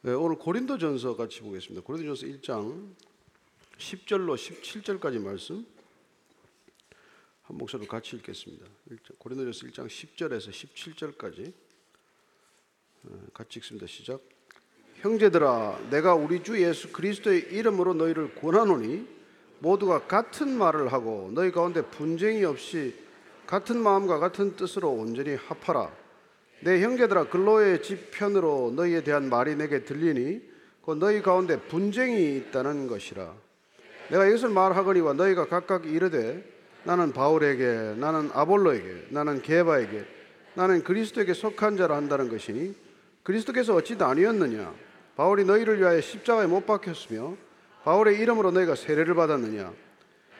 네, 오늘 고린도전서 같이 보겠습니다. 고린도전서 1장 10절로 17절까지 말씀 한 목소리로 같이 읽겠습니다. 1장, 고린도전서 1장 10절에서 17절까지 어, 같이 읽습니다. 시작. 형제들아, 내가 우리 주 예수 그리스도의 이름으로 너희를 권하노니 모두가 같은 말을 하고 너희 가운데 분쟁이 없이 같은 마음과 같은 뜻으로 온전히 합하라. 내 형제들아 근로의 집 편으로 너희에 대한 말이 내게 들리니 곧 너희 가운데 분쟁이 있다는 것이라. 내가 이것을 말하거니와 너희가 각각 이르되 나는 바울에게 나는 아볼로에게 나는 게바에게 나는 그리스도에게 속한 자라 한다는 것이니 그리스도께서 어찌 나뉘었느냐 바울이 너희를 위하여 십자가에 못 박혔으며 바울의 이름으로 너희가 세례를 받았느냐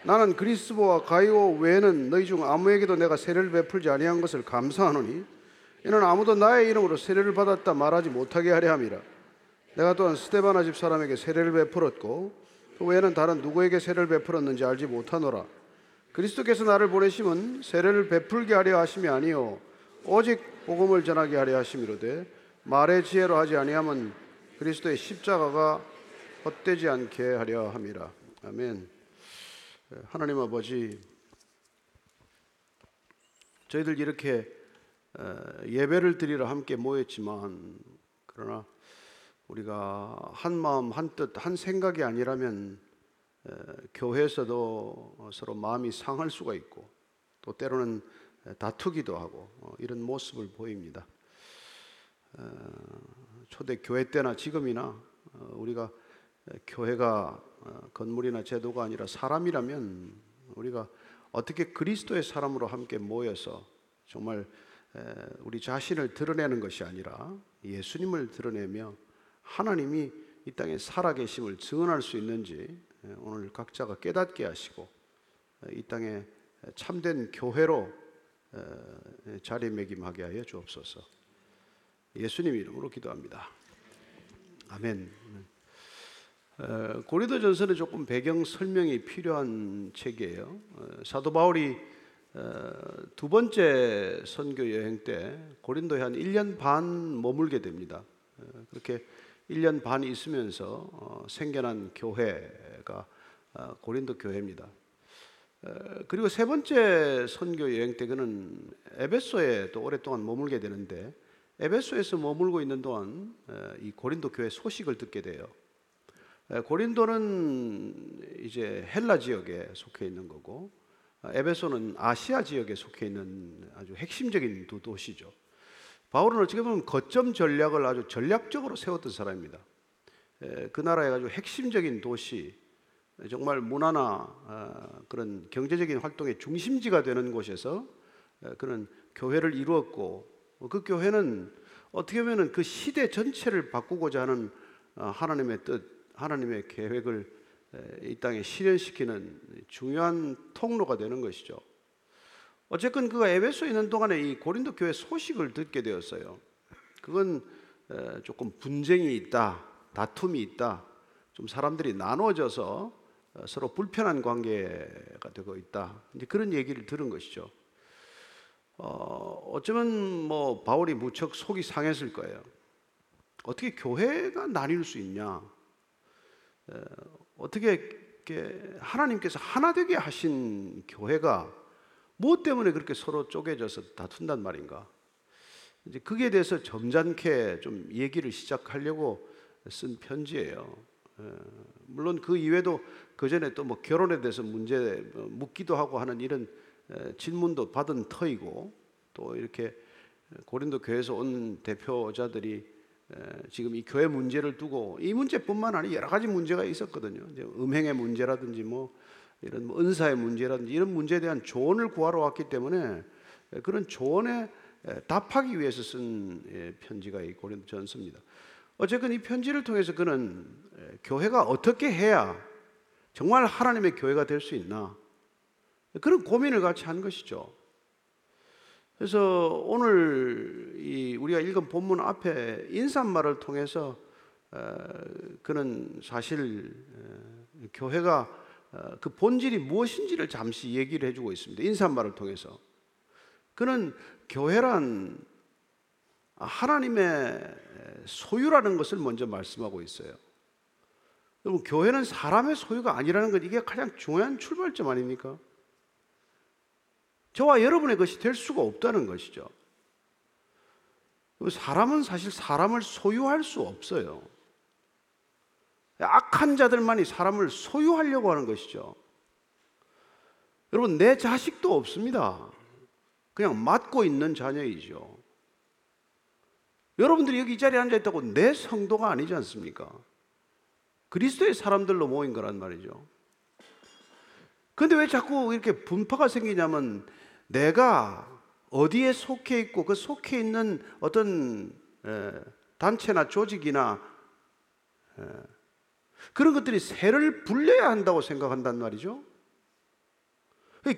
나는 그리스보와 가이오 외에는 너희 중 아무에게도 내가 세례를 베풀지 아니한 것을 감사하노니 이는 아무도 나의 이름으로 세례를 받았다 말하지 못하게 하려 함이라. 내가 또한 스테바나 집 사람에게 세례를 베풀었고 그 외에는 다른 누구에게 세례를 베풀었는지 알지 못하노라. 그리스도께서 나를 보내심은 세례를 베풀게 하려 하심이 아니요 오직 복음을 전하게 하려 하심이로되 말의 지혜로 하지 아니함은 그리스도의 십자가가 헛되지 않게 하려 함이라. 아멘. 하나님 아버지 저희들 이렇게 어, 예배를 드리러 함께 모였지만 그러나 우리가 한 마음 한 뜻 한 생각이 아니라면 어, 교회에서도 서로 마음이 상할 수가 있고 또 때로는 다투기도 하고 어, 이런 모습을 보입니다. 초대 교회 때나 지금이나 우리가 교회가 건물이나 제도가 아니라 사람이라면 우리가 어떻게 그리스도의 사람으로 함께 모여서 정말 우리 자신을 드러내는 것이 아니라 예수님을 드러내며 하나님이 이 땅에 살아계심을 증언할 수 있는지 오늘 각자가 깨닫게 하시고 이 땅에 참된 교회로 자리매김하게 하여 주옵소서. 예수님 이름으로 기도합니다. 아멘. 고린도전서는 조금 배경 설명이 필요한 책이에요. 사도 바울이 두 번째 선교 여행 때 고린도에 한 1년 반 머물게 됩니다. 그렇게 1년 반 있으면서 어, 생겨난 교회가 어, 고린도 교회입니다. 그리고 세 번째 선교 여행 때 그는 에베소에 또 오랫동안 머물게 되는데 에베소에서 머물고 있는 동안 이 고린도 교회 소식을 듣게 돼요. 고린도는 이제 헬라 지역에 속해 있는 거고 에베소는 아시아 지역에 속해 있는 아주 핵심적인 두 도시죠. 바울은 어떻게 보면 거점 전략을 아주 전략적으로 세웠던 사람입니다. 그 나라의 아주 핵심적인 도시, 정말 문화나 어, 그런 경제적인 활동의 중심지가 되는 곳에서 그는 교회를 이루었고 그 교회는 어떻게 보면 그 시대 전체를 바꾸고자 하는 어, 하나님의 뜻, 하나님의 계획을 이 땅에 실현시키는 중요한 통로가 되는 것이죠. 어쨌건 그가 에베소에 있는 동안에 이 고린도 교회 소식을 듣게 되었어요. 그건 조금 분쟁이 있다, 다툼이 있다, 좀 사람들이 나눠져서 어, 서로 불편한 관계가 되고 있다. 이제 그런 얘기를 들은 것이죠. 어, 어쩌면 뭐 바울이 무척 속이 상했을 거예요. 어떻게 교회가 나뉠 수 있냐? 어떻게 하나님께서 하나 되게 하신 교회가 무엇 때문에 그렇게 서로 쪼개져서 다툰단 말인가? 이제 그에 대해서 점잖게 좀 얘기를 시작하려고 쓴 편지예요. 물론 그 이외에도 그 전에 또 뭐 결혼에 대해서 문제 묻기도 하고 하는 이런 질문도 받은 터이고 또 이렇게 고린도 교회에서 온 대표자들이 지금 이 교회 문제를 두고 이 문제뿐만 아니라 여러 가지 문제가 있었거든요. 음행의 문제라든지 뭐 이런 뭐 은사의 문제라든지 이런 문제에 대한 조언을 구하러 왔기 때문에 그런 조언에 답하기 위해서 쓴 예, 편지가 이 고린도전서입니다. 어쨌든 이 편지를 통해서 그는 교회가 어떻게 해야 정말 하나님의 교회가 될 수 있나 그런 고민을 같이 한 것이죠. 그래서 오늘 이 우리가 읽은 본문 앞에 인사말을 통해서 그는 사실 교회가 어, 그 본질이 무엇인지를 잠시 얘기를 해주고 있습니다. 인사말을 통해서 그는 교회란 하나님의 소유라는 것을 먼저 말씀하고 있어요. 여러분, 교회는 사람의 소유가 아니라는 것, 이게 가장 중요한 출발점 아닙니까? 저와 여러분의 것이 될 수가 없다는 것이죠. 사람은 사실 사람을 소유할 수 없어요. 악한 자들만이 사람을 소유하려고 하는 것이죠. 여러분, 내 자식도 없습니다. 그냥 맡고 있는 자녀이죠. 여러분들이 여기 이 자리에 앉아 있다고 내 성도가 아니지 않습니까? 그리스도의 사람들로 모인 거란 말이죠. 근데 왜 자꾸 이렇게 분파가 생기냐면 내가 어디에 속해 있고 그 속해 있는 어떤 단체나 조직이나 그런 것들이 세를 불려야 한다고 생각한단 말이죠.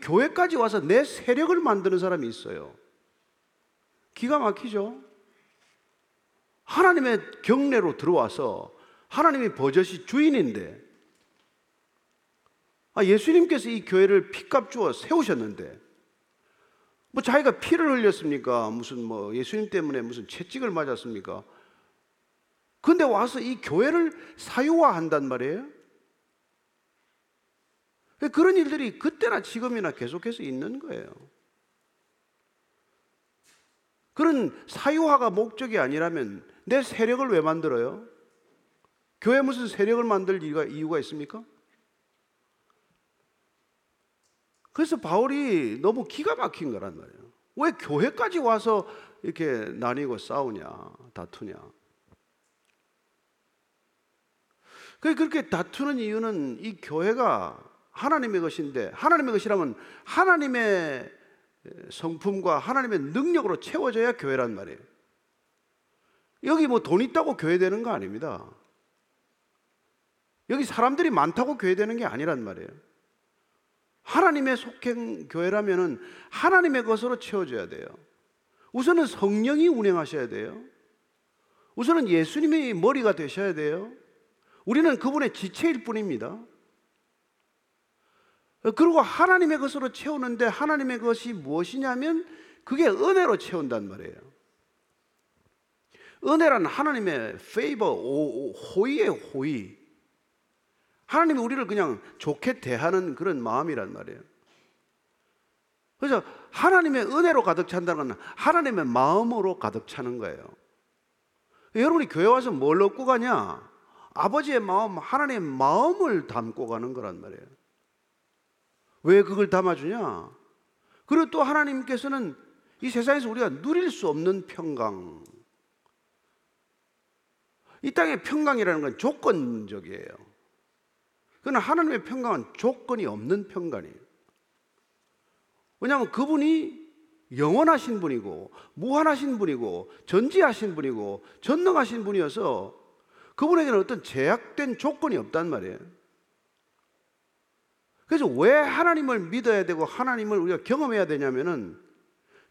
교회까지 와서 내 세력을 만드는 사람이 있어요. 기가 막히죠. 하나님의 경례로 들어와서 하나님의 버젓이 주인인데 아, 예수님께서 이 교회를 피값 주어 세우셨는데 뭐 자기가 피를 흘렸습니까? 무슨 뭐 예수님 때문에 무슨 채찍을 맞았습니까? 근데 와서 이 교회를 사유화한단 말이에요. 그런 일들이 그때나 지금이나 계속해서 있는 거예요. 그런 사유화가 목적이 아니라면 내 세력을 왜 만들어요? 교회 무슨 세력을 만들 이유가, 있습니까? 그래서 바울이 너무 기가 막힌 거란 말이에요. 왜 교회까지 와서 이렇게 나뉘고 싸우냐, 다투냐. 그렇게 다투는 이유는 이 교회가 하나님의 것인데 하나님의 것이라면 하나님의 성품과 하나님의 능력으로 채워져야 교회란 말이에요. 여기 뭐 돈 있다고 교회 되는 거 아닙니다. 여기 사람들이 많다고 교회 되는 게 아니란 말이에요. 하나님의 속행 교회라면은 하나님의 것으로 채워져야 돼요. 우선은 성령이 운행하셔야 돼요. 우선은 예수님이 머리가 되셔야 돼요. 우리는 그분의 지체일 뿐입니다. 그리고 하나님의 것으로 채우는데 하나님의 것이 무엇이냐면 그게 은혜로 채운단 말이에요. 은혜란 하나님의 페이버, 호의의 호의. 하나님이 우리를 그냥 좋게 대하는 그런 마음이란 말이에요. 그래서 하나님의 은혜로 가득 찬다는 건 하나님의 마음으로 가득 차는 거예요. 여러분이 교회 와서 뭘 얻고 가냐? 아버지의 마음, 하나님의 마음을 담고 가는 거란 말이에요. 왜 그걸 담아주냐? 그리고 또 하나님께서는 이 세상에서 우리가 누릴 수 없는 평강. 이 땅의 평강이라는 건 조건적이에요. 그러나 하나님의 평강은 조건이 없는 평강이에요. 왜냐하면 그분이 영원하신 분이고, 무한하신 분이고, 전지하신 분이고, 전능하신 분이어서 그분에게는 어떤 제약된 조건이 없단 말이에요. 그래서 왜 하나님을 믿어야 되고 하나님을 우리가 경험해야 되냐면은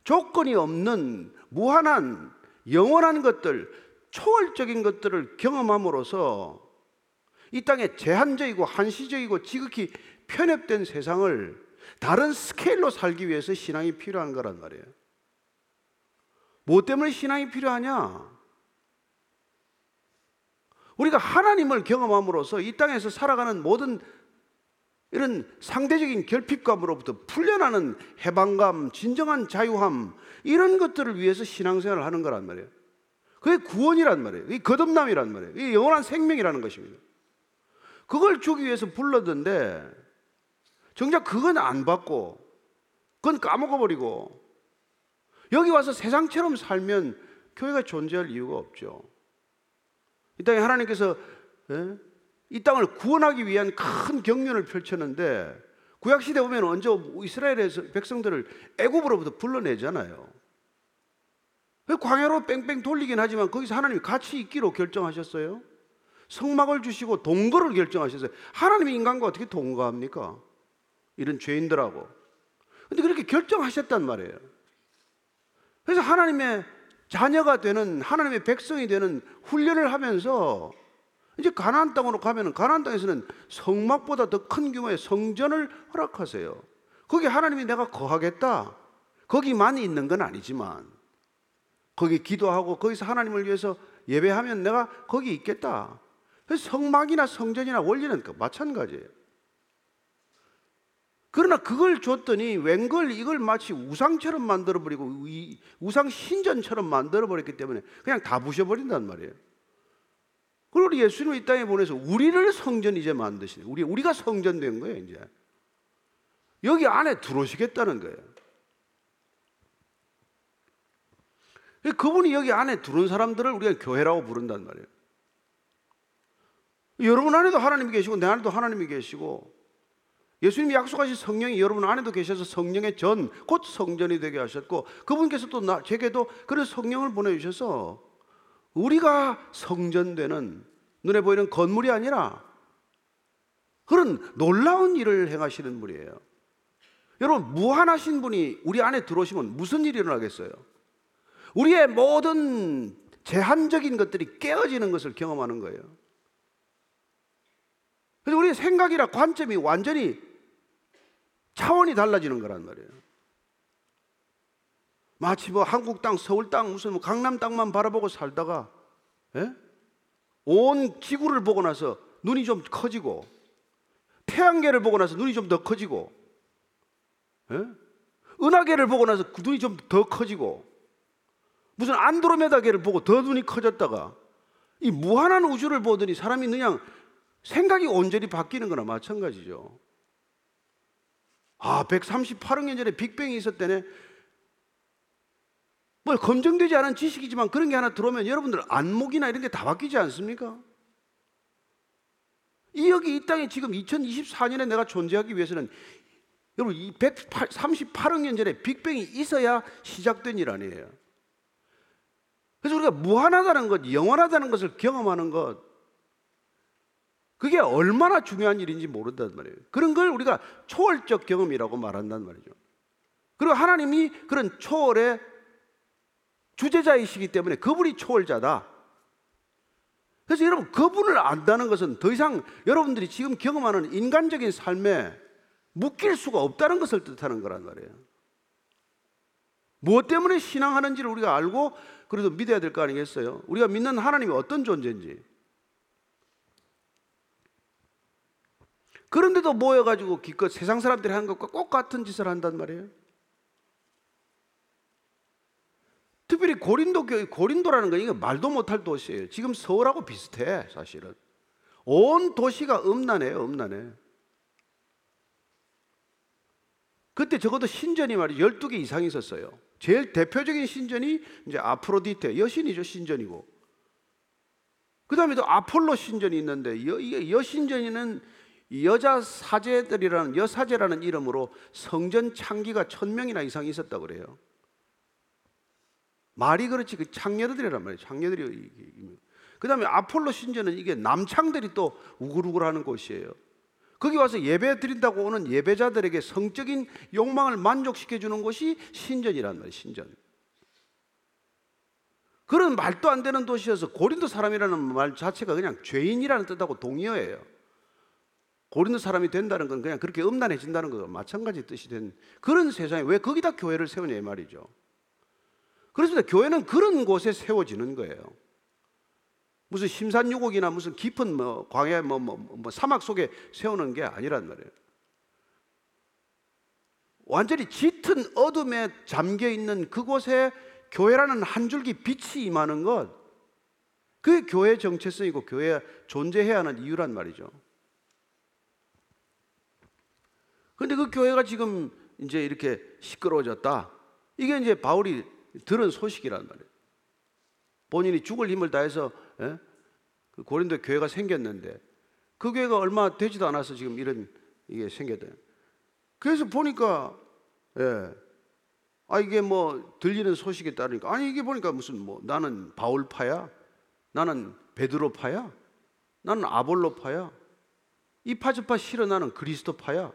조건이 없는 무한한 영원한 것들, 초월적인 것들을 경험함으로써 이 땅에 제한적이고 한시적이고 지극히 편협된 세상을 다른 스케일로 살기 위해서 신앙이 필요한 거란 말이에요. 뭐 때문에 신앙이 필요하냐? 우리가 하나님을 경험함으로써 이 땅에서 살아가는 모든 이런 상대적인 결핍감으로부터 풀려나는 해방감, 진정한 자유함, 이런 것들을 위해서 신앙생활을 하는 거란 말이에요. 그게 구원이란 말이에요. 이 거듭남이란 말이에요. 이 영원한 생명이라는 것입니다. 그걸 주기 위해서 불렀는데, 정작 그건 안 받고, 그건 까먹어버리고, 여기 와서 세상처럼 살면 교회가 존재할 이유가 없죠. 이 땅에 하나님께서 예? 이 땅을 구원하기 위한 큰 경륜을 펼쳤는데 구약 시대 보면 언제 이스라엘에서 백성들을 애굽으로부터 불러내잖아요. 광야로 뺑뺑 돌리긴 하지만 거기서 하나님이 같이 있기로 결정하셨어요. 성막을 주시고 동거를 결정하셨어요. 하나님이 인간과 어떻게 동거합니까? 이런 죄인들하고. 근데 그렇게 결정하셨단 말이에요. 그래서 하나님의 자녀가 되는 하나님의 백성이 되는 훈련을 하면서 이제 가나안 땅으로 가면은 가나안 땅에서는 성막보다 더 큰 규모의 성전을 허락하세요. 거기 하나님이 내가 거하겠다. 거기만 있는 건 아니지만 거기 기도하고 거기서 하나님을 위해서 예배하면 내가 거기 있겠다. 성막이나 성전이나 원리는 그 마찬가지예요. 그러나 그걸 줬더니 웬걸 이걸 마치 우상처럼 만들어버리고 이 우상 신전처럼 만들어버렸기 때문에 그냥 다 부셔버린단 말이에요. 그리고 예수님을 이 땅에 보내서 우리를 성전 이제 만드시네. 우리, 우리가 성전된 거예요, 이제. 여기 안에 들어오시겠다는 거예요. 그분이 여기 안에 들어온 사람들을 우리가 교회라고 부른단 말이에요. 여러분 안에도 하나님이 계시고 내 안에도 하나님이 계시고 예수님이 약속하신 성령이 여러분 안에도 계셔서 성령의 전, 곧 성전이 되게 하셨고 그분께서 또 나, 제게도 그런 성령을 보내주셔서 우리가 성전되는 눈에 보이는 건물이 아니라 그런 놀라운 일을 행하시는 분이에요. 여러분, 무한하신 분이 우리 안에 들어오시면 무슨 일이 일어나겠어요? 우리의 모든 제한적인 것들이 깨어지는 것을 경험하는 거예요. 그래서 우리의 생각이나 관점이 완전히 차원이 달라지는 거란 말이에요. 마치 뭐 한국 땅, 서울 땅, 무슨 뭐 강남 땅만 바라보고 살다가 예? 온 지구를 보고 나서 눈이 좀 커지고 태양계를 보고 나서 눈이 좀 더 커지고 예? 은하계를 보고 나서 그 눈이 좀 더 커지고 무슨 안드로메다계를 보고 더 눈이 커졌다가 이 무한한 우주를 보더니 사람이 그냥 생각이 온전히 바뀌는 거나 마찬가지죠. 아, 138억 년 전에 빅뱅이 있었대네. 뭐 검증되지 않은 지식이지만 그런 게 하나 들어오면 여러분들 안목이나 이런 게 다 바뀌지 않습니까? 이 여기 이 땅에 지금 2024년에 내가 존재하기 위해서는 여러분 이 138억 년 전에 빅뱅이 있어야 시작된 일 아니에요. 그래서 우리가 무한하다는 것, 영원하다는 것을 경험하는 것, 그게 얼마나 중요한 일인지 모른단 말이에요. 그런 걸 우리가 초월적 경험이라고 말한단 말이죠. 그리고 하나님이 그런 초월의 주제자이시기 때문에 그분이 초월자다. 그래서 여러분, 그분을 안다는 것은 더 이상 여러분들이 지금 경험하는 인간적인 삶에 묶일 수가 없다는 것을 뜻하는 거란 말이에요. 무엇 때문에 신앙하는지를 우리가 알고 그래도 믿어야 될 거 아니겠어요? 우리가 믿는 하나님이 어떤 존재인지. 그런데도 모여가지고 기껏 세상 사람들이 하는 것과 꼭 같은 짓을 한단 말이에요. 특별히 고린도 교회, 고린도라는 건 이거 말도 못할 도시예요. 지금 서울하고 비슷해, 사실은. 온 도시가 음란해요, 음란해. 그때 적어도 신전이 말이죠. 12개 이상 있었어요. 제일 대표적인 신전이 이제 아프로디테, 여신이죠, 신전이고. 그 다음에 또 아폴로 신전이 있는데, 여, 여신전에는 여자 사제들이라는 여사제라는 이름으로 성전 창기가 천 명이나 이상 있었다고 그래요. 말이 그렇지 그 창녀들이란 말이에요. 창녀들이 그 다음에 아폴로 신전은 이게 남창들이 또 우글우글하는 곳이에요. 거기 와서 예배 드린다고 오는 예배자들에게 성적인 욕망을 만족시켜 주는 곳이 신전이란 말이에요. 신전. 그런 말도 안 되는 도시여서 고린도 사람이라는 말 자체가 그냥 죄인이라는 뜻하고 동의어예요. 고린도 사람이 된다는 건 그냥 그렇게 음란해진다는 것과 마찬가지 뜻이 된 그런 세상에 왜 거기다 교회를 세우냐 이 말이죠. 그렇습니다. 교회는 그런 곳에 세워지는 거예요. 무슨 심산유곡이나 무슨 깊은 뭐 광야 뭐, 뭐, 뭐 사막 속에 세우는 게 아니란 말이에요. 완전히 짙은 어둠에 잠겨 있는 그곳에 교회라는 한 줄기 빛이 임하는 것, 그게 교회 정체성이고 교회 존재해야 하는 이유란 말이죠. 근데 그 교회가 지금 이제 이렇게 시끄러워졌다. 이게 이제 바울이 들은 소식이란 말이에요. 본인이 죽을 힘을 다해서 예? 그 고린도 교회가 생겼는데 그 교회가 얼마 되지도 않아서 지금 이런 이게 생겼대요. 그래서 보니까 예. 아 이게 뭐 들리는 소식에 따르니까 아니 이게 보니까 무슨 뭐 나는 바울파야. 나는 베드로파야. 나는 아볼로파야. 이 파저파 싫어 나는 그리스도파야.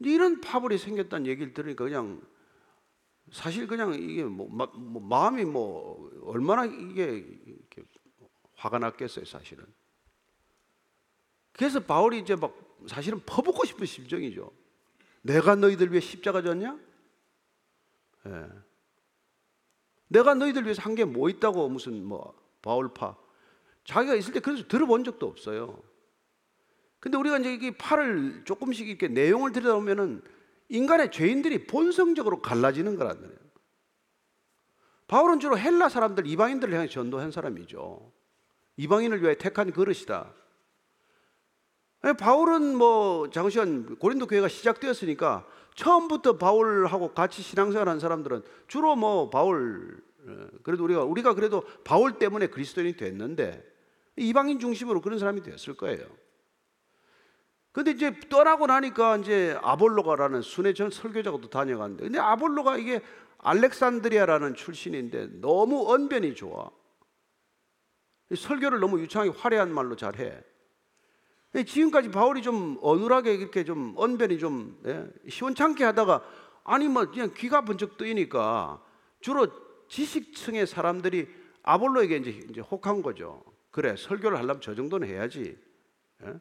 이런 파벌이 생겼다는 얘기를 들으니까 그냥 사실 그냥 이게 뭐, 마, 뭐 마음이 뭐 얼마나 이게 화가 났겠어요, 사실은. 그래서 바울이 이제 막 사실은 퍼붓고 싶은 심정이죠. 내가 너희들 위해 십자가 졌냐? 예. 내가 너희들 위해서 한 게 뭐 있다고 무슨 뭐 바울파 자기가 있을 때 그래서 들어본 적도 없어요. 근데 우리가 이제 이 팔을 조금씩 이렇게 내용을 들여다보면은 인간의 죄인들이 본성적으로 갈라지는 거란 말이에요. 바울은 주로 헬라 사람들, 이방인들을 향해 전도한 사람이죠. 이방인을 위해 택한 그릇이다. 바울은 뭐 잠시만 고린도 교회가 시작되었으니까 처음부터 바울하고 같이 신앙생활 한 사람들은 주로 뭐 바울 어, 그래도 우리가 우리가 그래도 바울 때문에 그리스도인이 됐는데 이방인 중심으로 그런 사람이 됐을 거예요. 근데 이제 떠나고 나니까 이제 아볼로가라는 순회 전 설교자가도 다녀갔는데 근데 아볼로가 이게 알렉산드리아라는 출신인데 너무 언변이 좋아. 설교를 너무 유창하게 화려한 말로 잘해. 지금까지 바울이 좀 어눌하게 이렇게 좀 언변이 좀 예, 시원찮게 하다가 아니 뭐 그냥 귀가 번쩍 뜨이니까 주로 지식층의 사람들이 아볼로에게 이제, 이제 혹한 거죠. 그래 설교를 하려면 저 정도는 해야지. 예?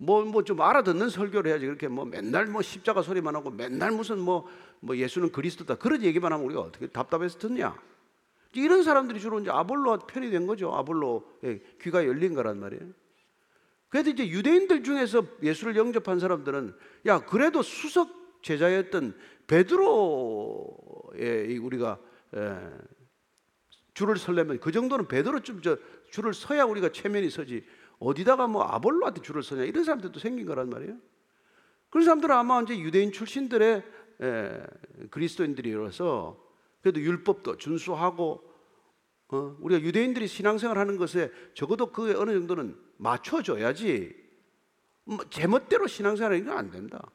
뭐 뭐 좀 알아듣는 설교를 해야지. 그렇게 뭐 맨날 뭐 십자가 소리만 하고 맨날 무슨 뭐, 뭐 예수는 그리스도다 그런 얘기만 하면 우리가 어떻게 답답해서 듣냐? 이런 사람들이 주로 이제 아볼로 편이 된 거죠. 아볼로의 귀가 열린 거란 말이에요. 그래도 이제 유대인들 중에서 예수를 영접한 사람들은 야 그래도 수석 제자였던 베드로의 우리가 에, 줄을 설려면 그 정도는 베드로 좀저 줄을 서야 우리가 체면이 서지 어디다가 뭐 아볼로한테 줄을 서냐 이런 사람들도 생긴 거란 말이에요. 그런 사람들은 아마 이제 유대인 출신들의 에, 그리스도인들이라서 그래도 율법도 준수하고 어, 우리가 유대인들이 신앙생활하는 것에 적어도 그 어느 정도는 맞춰줘야지 뭐 제멋대로 신앙생활하는 건 안 된다.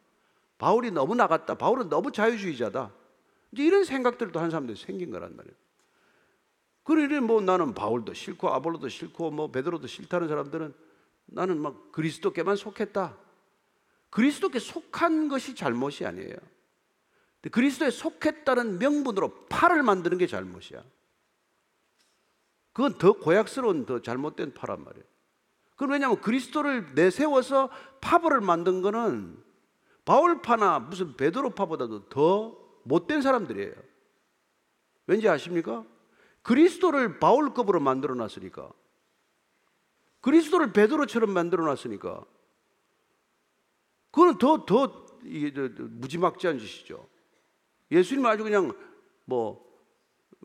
바울이 너무 나갔다. 바울은 너무 자유주의자다. 이제 이런 생각들도 한 사람들이 생긴 거란 말이에요. 그러니 뭐 나는 바울도 싫고 아볼로도 싫고 뭐 베드로도 싫다는 사람들은 나는 막 그리스도께만 속했다. 그리스도께 속한 것이 잘못이 아니에요. 그리스도에 속했다는 명분으로 팔을 만드는 게 잘못이야. 그건 더 고약스러운 더 잘못된 파란 말이에요. 그건 왜냐하면 그리스도를 내세워서 파벌을 만든 거는 바울파나 무슨 베드로파보다도 더 못된 사람들이에요. 왠지 아십니까? 그리스도를 바울급으로 만들어 놨으니까. 그리스도를 베드로처럼 만들어 놨으니까. 그거는 더, 더, 이게 무지막지한 짓이죠. 예수님 아주 그냥 뭐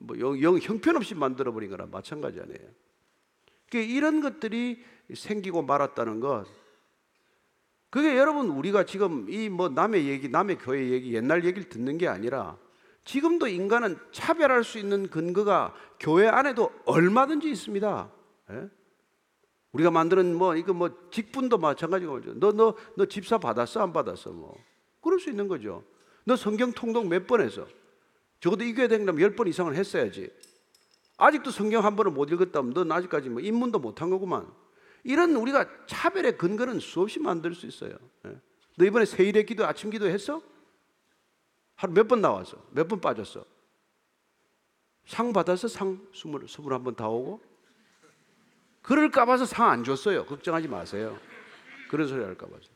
뭐 영, 영 형편없이 만들어 버린 거랑 마찬가지 아니에요. 그러니까 이런 것들이 생기고 말았다는 것. 그게 여러분 우리가 지금 이 뭐 남의 얘기, 남의 교회 얘기, 옛날 얘기를 듣는 게 아니라 지금도 인간은 차별할 수 있는 근거가 교회 안에도 얼마든지 있습니다. 예? 우리가 만드는 뭐 이거 뭐 직분도 마찬가지고 너너 너 집사 받았어 안 받았어 뭐 그럴 수 있는 거죠. 너 성경 통독 몇 번 해서 적어도 이겨야 되려면 10번 이상을 했어야지. 아직도 성경 한 번을 못 읽었다면 넌 아직까지 뭐 입문도 못 한 거구만. 이런 우리가 차별의 근거는 수없이 만들 수 있어요. 예. 너 이번에 세일의 기도, 아침 기도 했어? 하루 몇 번 나왔어? 몇 번 빠졌어? 상 받아서 상 스물, 스물 한 번 다 오고? 그럴까 봐서 상 안 줬어요. 걱정하지 마세요. 그런 소리 할까 봐서.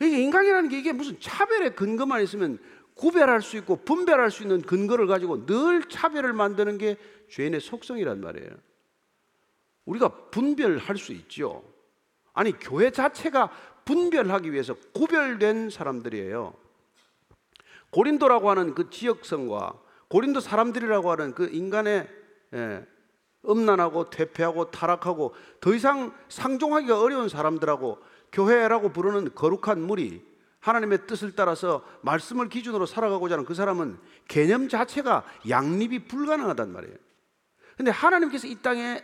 이게 인간이라는 게 이게 무슨 차별의 근거만 있으면 구별할 수 있고 분별할 수 있는 근거를 가지고 늘 차별을 만드는 게 죄인의 속성이란 말이에요. 우리가 분별할 수 있죠. 아니 교회 자체가 분별하기 위해서 구별된 사람들이에요. 고린도라고 하는 그 지역성과 고린도 사람들이라고 하는 그 인간의 예, 음란하고 퇴폐하고 타락하고 더 이상 상종하기가 어려운 사람들하고 교회라고 부르는 거룩한 무리 하나님의 뜻을 따라서 말씀을 기준으로 살아가고자 하는 그 사람은 개념 자체가 양립이 불가능하단 말이에요. 근데 하나님께서 이 땅에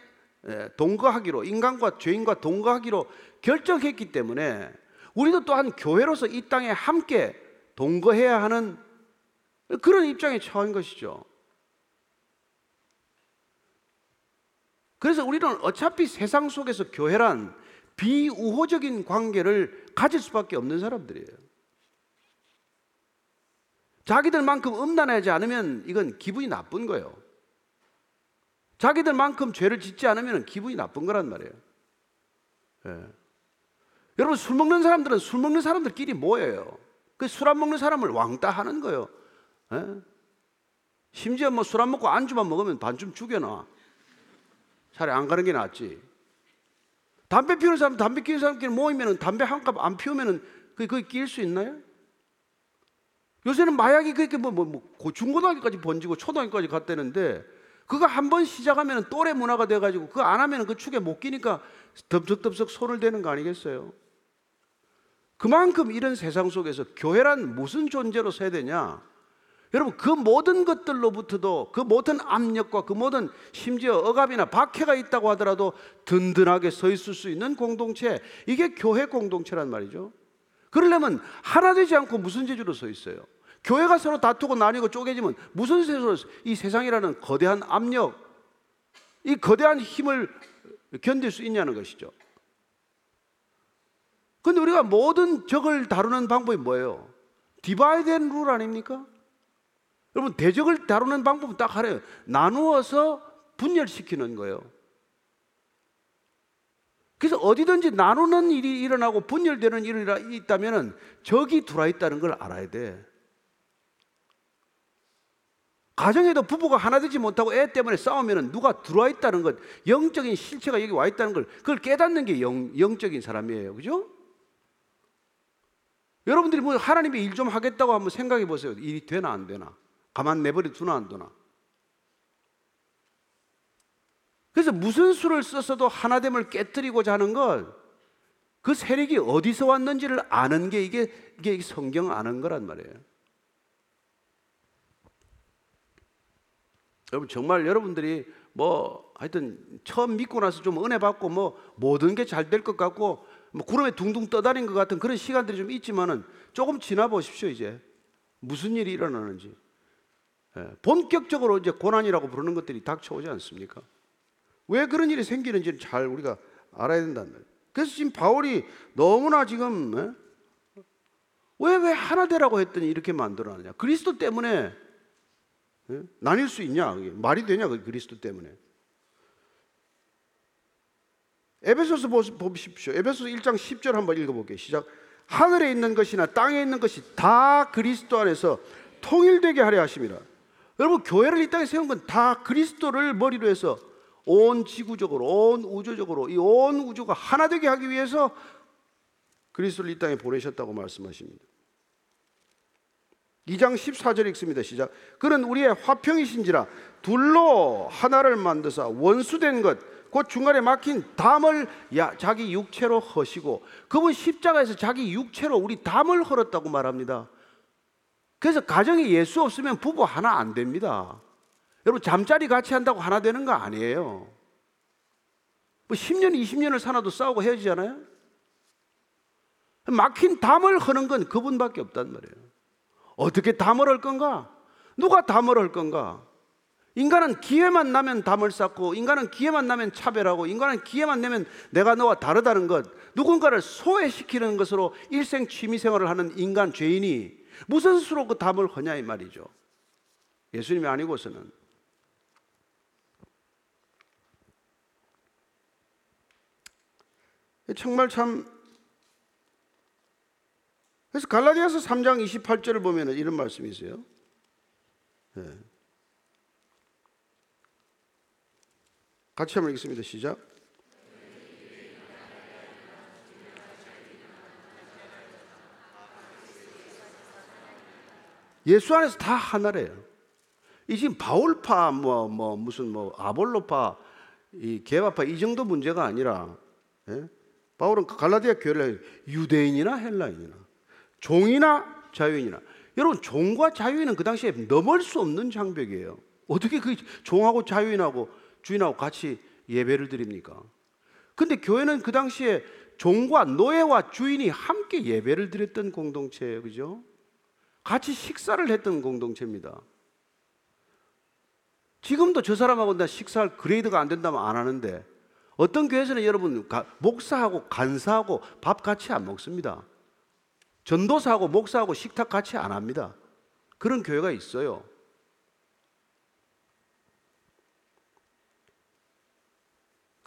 동거하기로 인간과 죄인과 동거하기로 결정했기 때문에 우리도 또한 교회로서 이 땅에 함께 동거해야 하는 그런 입장에 처한 것이죠. 그래서 우리는 어차피 세상 속에서 교회란 비우호적인 관계를 가질 수밖에 없는 사람들이에요. 자기들만큼 음란하지 않으면 이건 기분이 나쁜 거예요. 자기들만큼 죄를 짓지 않으면 기분이 나쁜 거란 말이에요. 예. 여러분 술 먹는 사람들은 술 먹는 사람들끼리 뭐예요? 그 술 안 먹는 사람을 왕따 하는 거예요. 예? 심지어 뭐 술 안 먹고 안주만 먹으면 반쯤 죽여놔. 차라리 안 가는 게 낫지. 담배 피우는 사람, 담배 끼는 사람끼리 모이면 담배 한 갑 안 피우면은 그게, 그게 끼일 수 있나요? 요새는 마약이 그렇게 뭐, 뭐, 뭐 고- 중고등학교까지 번지고 초등학교까지 갔다는데 그거 한 번 시작하면 또래 문화가 돼가지고 그거 안 하면 그 축에 못 끼니까 덥석덥석 손을 대는 거 아니겠어요? 그만큼 이런 세상 속에서 교회란 무슨 존재로 서야 되냐? 여러분 그 모든 것들로부터도 그 모든 압력과 그 모든 심지어 억압이나 박해가 있다고 하더라도 든든하게 서 있을 수 있는 공동체 이게 교회 공동체란 말이죠. 그러려면 하나 되지 않고 무슨 재주로 서 있어요? 교회가 서로 다투고 나뉘고 쪼개지면 무슨 세로 이 세상이라는 거대한 압력, 이 거대한 힘을 견딜 수 있냐는 것이죠. 근데 우리가 모든 적을 다루는 방법이 뭐예요? divide and rule 아닙니까? 여러분 대적을 다루는 방법은 딱 하나예요. 나누어서 분열시키는 거예요. 그래서 어디든지 나누는 일이 일어나고 분열되는 일이 있다면 적이 들어와 있다는 걸 알아야 돼. 가정에도 부부가 하나 되지 못하고 애 때문에 싸우면 누가 들어와 있다는 것, 영적인 실체가 여기 와 있다는 걸 그걸 깨닫는 게 영, 영적인 사람이에요. 그죠? 여러분들이 뭐 하나님의 일 좀 하겠다고 한번 생각해 보세요. 일이 되나 안 되나? 가만 내버려 두나 안 두나? 그래서 무슨 수를 썼어도 하나됨을 깨뜨리고자 하는 것, 그 세력이 어디서 왔는지를 아는 게 이게, 이게 성경 아는 거란 말이에요. 여러분 정말 여러분들이 뭐 하여튼 처음 믿고 나서 좀 은혜 받고 뭐 모든 게 잘 될 것 같고 뭐 구름에 둥둥 떠다닌 것 같은 그런 시간들이 좀 있지만은 조금 지나 보십시오 이제 무슨 일이 일어나는지 예, 본격적으로 이제 고난이라고 부르는 것들이 닥쳐오지 않습니까? 왜 그런 일이 생기는지를 잘 우리가 알아야 된다는 거예요. 그래서 지금 바울이 너무나 지금 왜왜 하나 되라고 했더니 이렇게 만들어놨냐? 그리스도 때문에 예? 나뉠 수 있냐? 말이 되냐? 그 그리스도 때문에. 에베소서 보십시오. 에베소서 1장 10절 한번 읽어볼게요. 시작. 하늘에 있는 것이나 땅에 있는 것이 다 그리스도 안에서 통일되게 하려 하심이라. 여러분 교회를 이 땅에 세운 건 다 그리스도를 머리로 해서 온 지구적으로 온 우주적으로 이 온 우주가 하나 되게 하기 위해서 그리스도를 이 땅에 보내셨다고 말씀하십니다. 2장 14절 읽습니다. 시작. 그는 우리의 화평이신지라 둘로 하나를 만드사 원수된 것 곧 중간에 막힌 담을 야, 자기 육체로 허시고 그분 십자가에서 자기 육체로 우리 담을 헐었다고 말합니다. 그래서 가정에 예수 없으면 부부 하나 안 됩니다. 여러분 잠자리 같이 한다고 하나 되는 거 아니에요. 뭐 10년, 20년을 사나도 싸우고 헤어지잖아요. 막힌 담을 허는 건 그분밖에 없단 말이에요. 어떻게 담을 할 건가? 누가 담을 할 건가? 인간은 기회만 나면 담을 쌓고, 인간은 기회만 나면 차별하고, 인간은 기회만 내면 내가 너와 다르다는 것, 누군가를 소외시키는 것으로 일생 취미 생활을 하는 인간 죄인이 무슨 수로 그 담을 허냐 이 말이죠. 예수님이 아니고서는. 정말 참 그래서 갈라디아서 3장 28절을 보면 이런 말씀이 있어요. 네. 같이 한번 읽겠습니다. 시작. 예수 안에서 다 하나래요. 이 지금 바울파 뭐, 뭐 무슨 뭐 아볼로파 이 개바파 이 정도 문제가 아니라 예? 바울은 갈라디아 교회를 유대인이나 헬라인이나 종이나 자유인이나 여러분 종과 자유인은 그 당시에 넘을 수 없는 장벽이에요. 어떻게 그 종하고 자유인하고 주인하고 같이 예배를 드립니까? 근데 교회는 그 당시에 종과 노예와 주인이 함께 예배를 드렸던 공동체예요. 그죠? 같이 식사를 했던 공동체입니다. 지금도 저 사람하고 나 식사할 그레이드가 안 된다면 안 하는데 어떤 교회에서는 여러분 목사하고 간사하고 밥 같이 안 먹습니다. 전도사하고 목사하고 식탁 같이 안 합니다. 그런 교회가 있어요.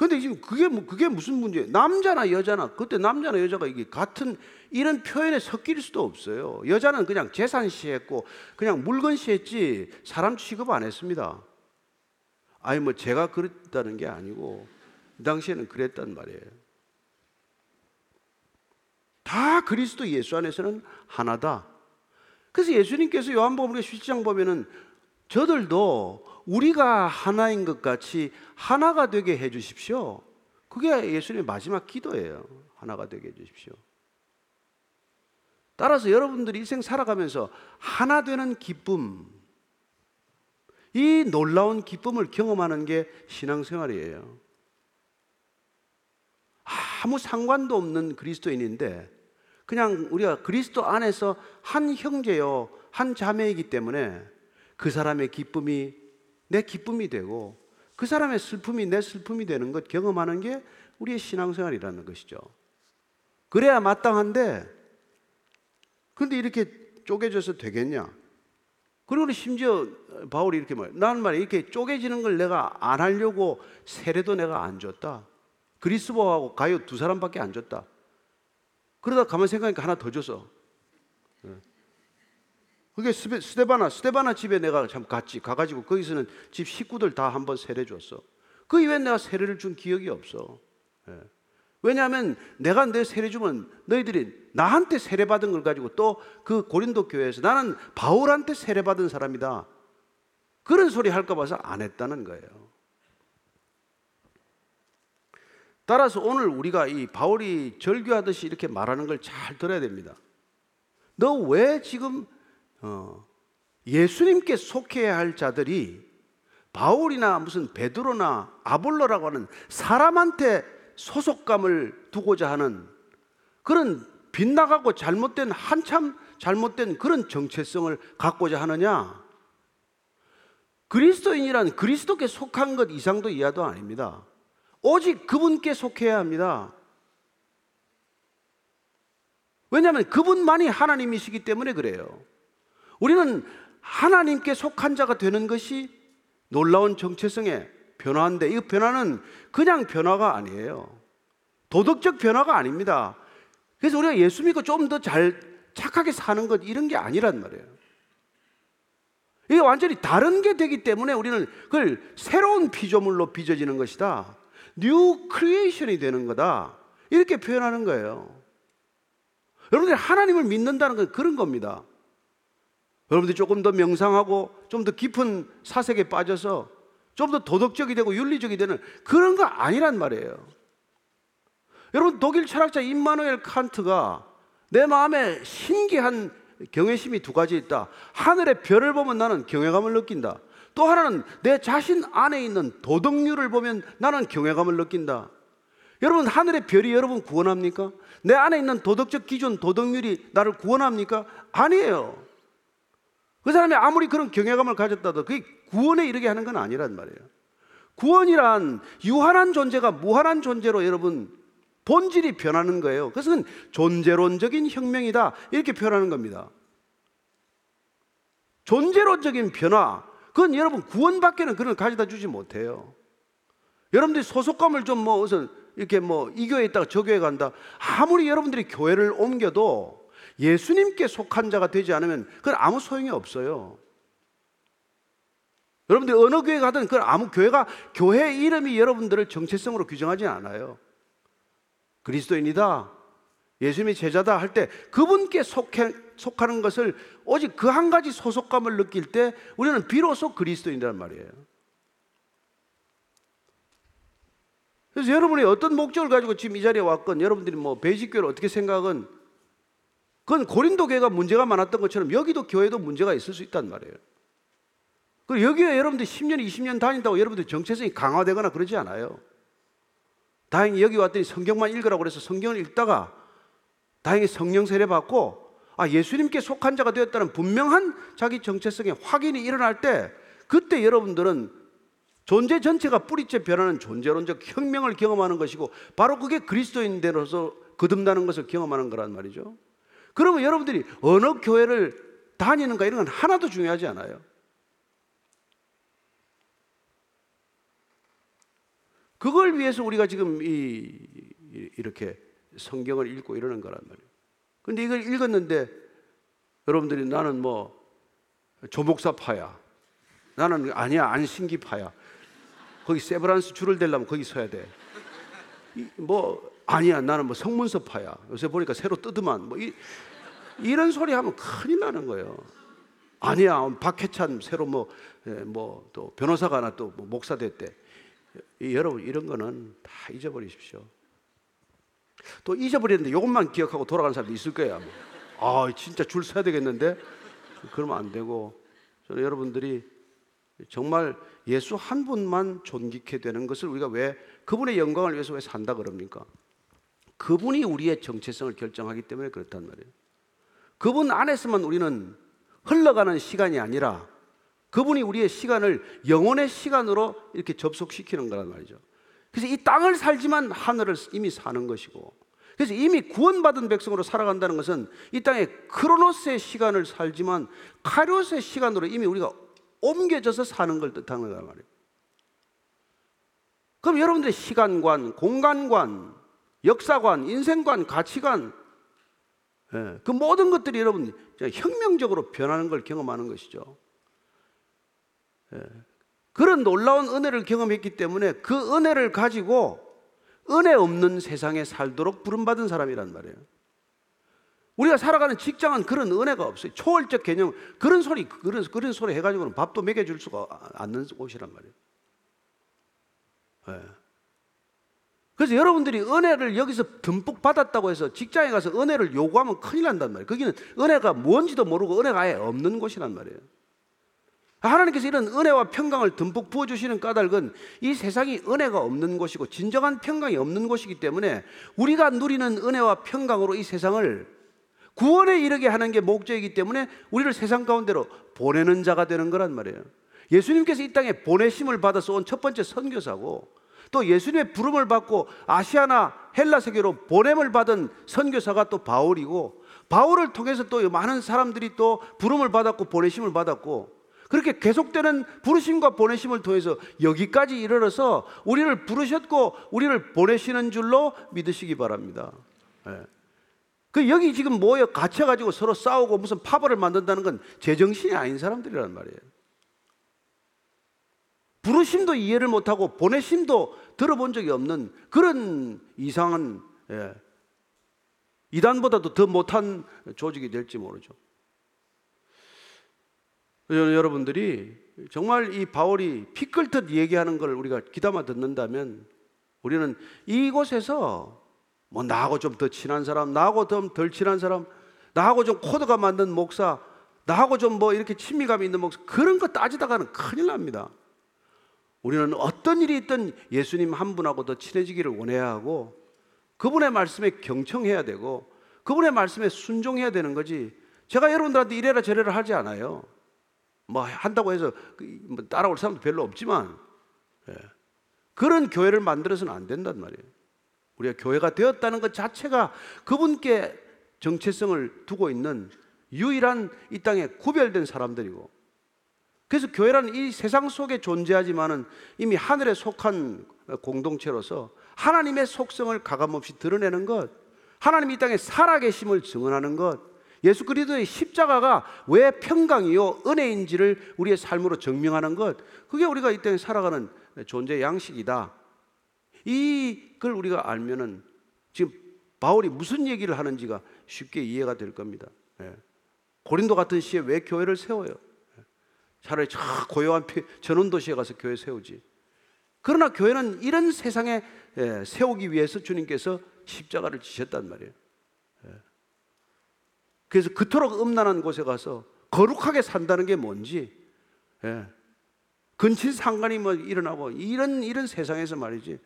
근데 지금 그게 뭐 그게 무슨 문제예요? 남자나 여자나 그때 남자나 여자가 이게 같은 이런 표현에 섞일 수도 없어요. 여자는 그냥 재산 시했고 그냥 물건 시했지 사람 취급 안 했습니다. 아니 뭐 제가 그랬다는 게 아니고 그 당시에는 그랬단 말이에요. 다 그리스도 예수 안에서는 하나다. 그래서 예수님께서 요한복음 17장 보면은 저들도 우리가 하나인 것 같이 하나가 되게 해 주십시오. 그게 예수님의 마지막 기도예요. 하나가 되게 해 주십시오. 따라서 여러분들이 인생 살아가면서 하나 되는 기쁨, 이 놀라운 기쁨을 경험하는 게 신앙생활이에요. 아무 상관도 없는 그리스도인인데 그냥 우리가 그리스도 안에서 한 형제요, 한 자매이기 때문에 그 사람의 기쁨이 내 기쁨이 되고 그 사람의 슬픔이 내 슬픔이 되는 것 경험하는 게 우리의 신앙생활이라는 것이죠. 그래야 마땅한데 근데 이렇게 쪼개져서 되겠냐? 그리고 심지어 바울이 이렇게 말, 나는 말이야 이렇게 쪼개지는 걸 내가 안 하려고 세례도 내가 안 줬다. 그리스도하고 가요 두 사람밖에 안 줬다. 그러다 가만 생각하니까 하나 더 줬어. 예. 그게 스테바나, 스테바나 집에 내가 참 갔지. 가가지고 거기서는 집 식구들 다 한번 세례 줬어. 그 이외에 내가 세례를 준 기억이 없어. 예. 왜냐하면 내가 내 세례 주면 너희들이 나한테 세례 받은 걸 가지고 또 그 고린도 교회에서 나는 바울한테 세례 받은 사람이다. 그런 소리 할까 봐서 안 했다는 거예요. 따라서 오늘 우리가 이 바울이 절규하듯이 이렇게 말하는 걸 잘 들어야 됩니다. 너 왜 지금 어, 예수님께 속해야 할 자들이 바울이나 무슨 베드로나 아볼로라고 하는 사람한테 소속감을 두고자 하는 그런 빗나가고 잘못된 한참 잘못된 그런 정체성을 갖고자 하느냐? 그리스도인이란 그리스도께 속한 것 이상도 이하도 아닙니다. 오직 그분께 속해야 합니다. 왜냐하면 그분만이 하나님이시기 때문에 그래요. 우리는 하나님께 속한 자가 되는 것이 놀라운 정체성의 변화인데 이 변화는 그냥 변화가 아니에요. 도덕적 변화가 아닙니다. 그래서 우리가 예수 믿고 좀 더 잘 착하게 사는 것 이런 게 아니란 말이에요. 이게 완전히 다른 게 되기 때문에 우리는 그걸 새로운 피조물로 빚어지는 것이다. new creation이 되는 거다. 이렇게 표현하는 거예요. 여러분들이 하나님을 믿는다는 건 그런 겁니다. 여러분들이 조금 더 명상하고 좀 더 깊은 사색에 빠져서 좀 더 도덕적이 되고 윤리적이 되는 그런 거 아니란 말이에요. 여러분 독일 철학자 임마누엘 칸트가 내 마음에 신기한 경외심이 두 가지 있다. 하늘의 별을 보면 나는 경외감을 느낀다. 또 하나는 내 자신 안에 있는 도덕률을 보면 나는 경외감을 느낀다. 여러분 하늘의 별이 여러분 구원합니까? 내 안에 있는 도덕적 기준, 도덕률이 나를 구원합니까? 아니에요. 그 사람이 아무리 그런 경외감을 가졌다도 그게 구원에 이르게 하는 건 아니란 말이에요. 구원이란 유한한 존재가 무한한 존재로 여러분 본질이 변하는 거예요. 그것은 존재론적인 혁명이다. 이렇게 표현하는 겁니다. 존재론적인 변화. 그건 여러분 구원밖에는 그런 가져다 주지 못해요. 여러분들이 소속감을 좀 뭐 우선 이렇게 뭐 이 교회에 있다가 저 교회 간다. 아무리 여러분들이 교회를 옮겨도 예수님께 속한 자가 되지 않으면 그건 아무 소용이 없어요. 여러분들이 어느 교회 가든 그 아무 교회가 교회 이름이 여러분들을 정체성으로 규정하지 않아요. 그리스도인이다. 예수님이 제자다 할 때 그분께 속해, 속하는 것을 오직 그 한 가지 소속감을 느낄 때 우리는 비로소 그리스도인이란 말이에요. 그래서 여러분이 어떤 목적을 가지고 지금 이 자리에 왔건 여러분들이 뭐 베이직교를 어떻게 생각은 그건 고린도 교회가 문제가 많았던 것처럼 여기도 교회도 문제가 있을 수 있단 말이에요. 그리고 여기에 여러분들 10년, 20년 다닌다고 여러분들 정체성이 강화되거나 그러지 않아요. 다행히 여기 왔더니 성경만 읽으라고 그래서 성경을 읽다가 다행히 성령 세례 받고 아 예수님께 속한 자가 되었다는 분명한 자기 정체성의 확인이 일어날 때 그때 여러분들은 존재 전체가 뿌리째 변하는 존재론적 혁명을 경험하는 것이고 바로 그게 그리스도인대로서 거듭나는 것을 경험하는 거란 말이죠. 그러면 여러분들이 어느 교회를 다니는가 이런 건 하나도 중요하지 않아요. 그걸 위해서 우리가 지금 이, 이- 이렇게 성경을 읽고 이러는 거란 말이에요. 근데 이걸 읽었는데 여러분들이 나는 뭐 조목사파야. 나는 아니야 안신기파야. 거기 세브란스 줄을 대려면 거기 서야 돼. 이- 뭐 아니야 나는 뭐 성문서파야. 요새 보니까 새로 뜨더만 뭐 이, 이런 소리 하면 큰일 나는 거예요. 아니야 박해찬 새로 뭐또 변호사가 하나 또뭐 목사 됐대. 이, 여러분 이런 거는 다 잊어버리십시오. 또 잊어버렸는데 이것만 기억하고 돌아가는 사람도 있을 거야. 아마. 아 진짜 줄 서야 되겠는데 그러면 안 되고 저는 여러분들이 정말 예수 한 분만 존귀케 되는 것을 우리가 왜 그분의 영광을 위해서 왜 산다 그럽니까? 그분이 우리의 정체성을 결정하기 때문에 그렇단 말이에요. 그분 안에서만 우리는 흘러가는 시간이 아니라 그분이 우리의 시간을 영혼의 시간으로 이렇게 접속시키는 거란 말이죠. 그래서 이 땅을 살지만 하늘을 이미 사는 것이고 그래서 이미 구원받은 백성으로 살아간다는 것은 이 땅에 크로노스의 시간을 살지만 카리오스의 시간으로 이미 우리가 옮겨져서 사는 걸 뜻하는 거란 말이에요. 그럼 여러분들의 시간관, 공간관, 역사관, 인생관, 가치관 예, 그 모든 것들이 여러분 혁명적으로 변하는 걸 경험하는 것이죠. 예, 그런 놀라운 은혜를 경험했기 때문에 그 은혜를 가지고 은혜 없는 세상에 살도록 부름받은 사람이란 말이에요. 우리가 살아가는 직장은 그런 은혜가 없어요. 초월적 개념 그런 소리 그런 그런 소리 해가지고는 밥도 먹여줄 수가 않는 곳이란 말이에요. 예. 그래서 여러분들이 은혜를 여기서 듬뿍 받았다고 해서 직장에 가서 은혜를 요구하면 큰일 난단 말이에요. 거기는 은혜가 뭔지도 모르고 은혜가 아예 없는 곳이란 말이에요. 하나님께서 이런 은혜와 평강을 듬뿍 부어주시는 까닭은 이 세상이 은혜가 없는 곳이고 진정한 평강이 없는 곳이기 때문에 우리가 누리는 은혜와 평강으로 이 세상을 구원에 이르게 하는 게 목적이기 때문에 우리를 세상 가운데로 보내는 자가 되는 거란 말이에요. 예수님께서 이 땅에 보내심을 받아서 온 첫 번째 선교사고 또 예수님의 부름을 받고 아시아나 헬라 세계로 보냄을 받은 선교사가 또 바울이고 바울을 통해서 또 많은 사람들이 또 부름을 받았고 보내심을 받았고 그렇게 계속되는 부르심과 보내심을 통해서 여기까지 이르러서 우리를 부르셨고 우리를 보내시는 줄로 믿으시기 바랍니다. 예. 그 여기 지금 모여 갇혀가지고 서로 싸우고 무슨 파벌을 만든다는 건 제정신이 아닌 사람들이란 말이에요. 부르심도 이해를 못하고 보내심도 들어본 적이 없는 그런 이상한 예, 이단보다도 더 못한 조직이 될지 모르죠. 여러분들이 정말 이 바울이 피 끓듯 얘기하는 걸 우리가 귀담아 듣는다면 우리는 이곳에서 뭐 나하고 좀 더 친한 사람, 나하고 좀 덜 친한 사람, 나하고 좀 코드가 맞는 목사, 나하고 좀 뭐 이렇게 친미감이 있는 목사 그런 거 따지다가는 큰일 납니다. 우리는 어떤 일이 있든 예수님 한 분하고 더 친해지기를 원해야 하고 그분의 말씀에 경청해야 되고 그분의 말씀에 순종해야 되는 거지. 제가 여러분들한테 이래라 저래라 하지 않아요. 뭐 한다고 해서 그뭐 따라올 사람도 별로 없지만 예. 그런 교회를 만들어서는 안 된단 말이에요. 우리가 교회가 되었다는 것 자체가 그분께 정체성을 두고 있는 유일한 이 땅에 구별된 사람들이고 그래서 교회라는 이 세상 속에 존재하지만은 이미 하늘에 속한 공동체로서 하나님의 속성을 가감없이 드러내는 것, 하나님이 이 땅에 살아계심을 증언하는 것, 예수 그리스도의 십자가가 왜 평강이요 은혜인지를 우리의 삶으로 증명하는 것, 그게 우리가 이 땅에 살아가는 존재 양식이다. 이걸 우리가 알면은 지금 바울이 무슨 얘기를 하는지가 쉽게 이해가 될 겁니다. 예. 고린도 같은 시에 왜 교회를 세워요? 차라리 저 고요한 전원 도시에 가서 교회 세우지. 그러나 교회는 이런 세상에 예, 세우기 위해서 주님께서 십자가를 지셨단 말이에요. 예. 그래서 그토록 음란한 곳에 가서 거룩하게 산다는 게 뭔지, 예. 근친 상간이 뭐 일어나고 이런 이런 세상에서 말이지.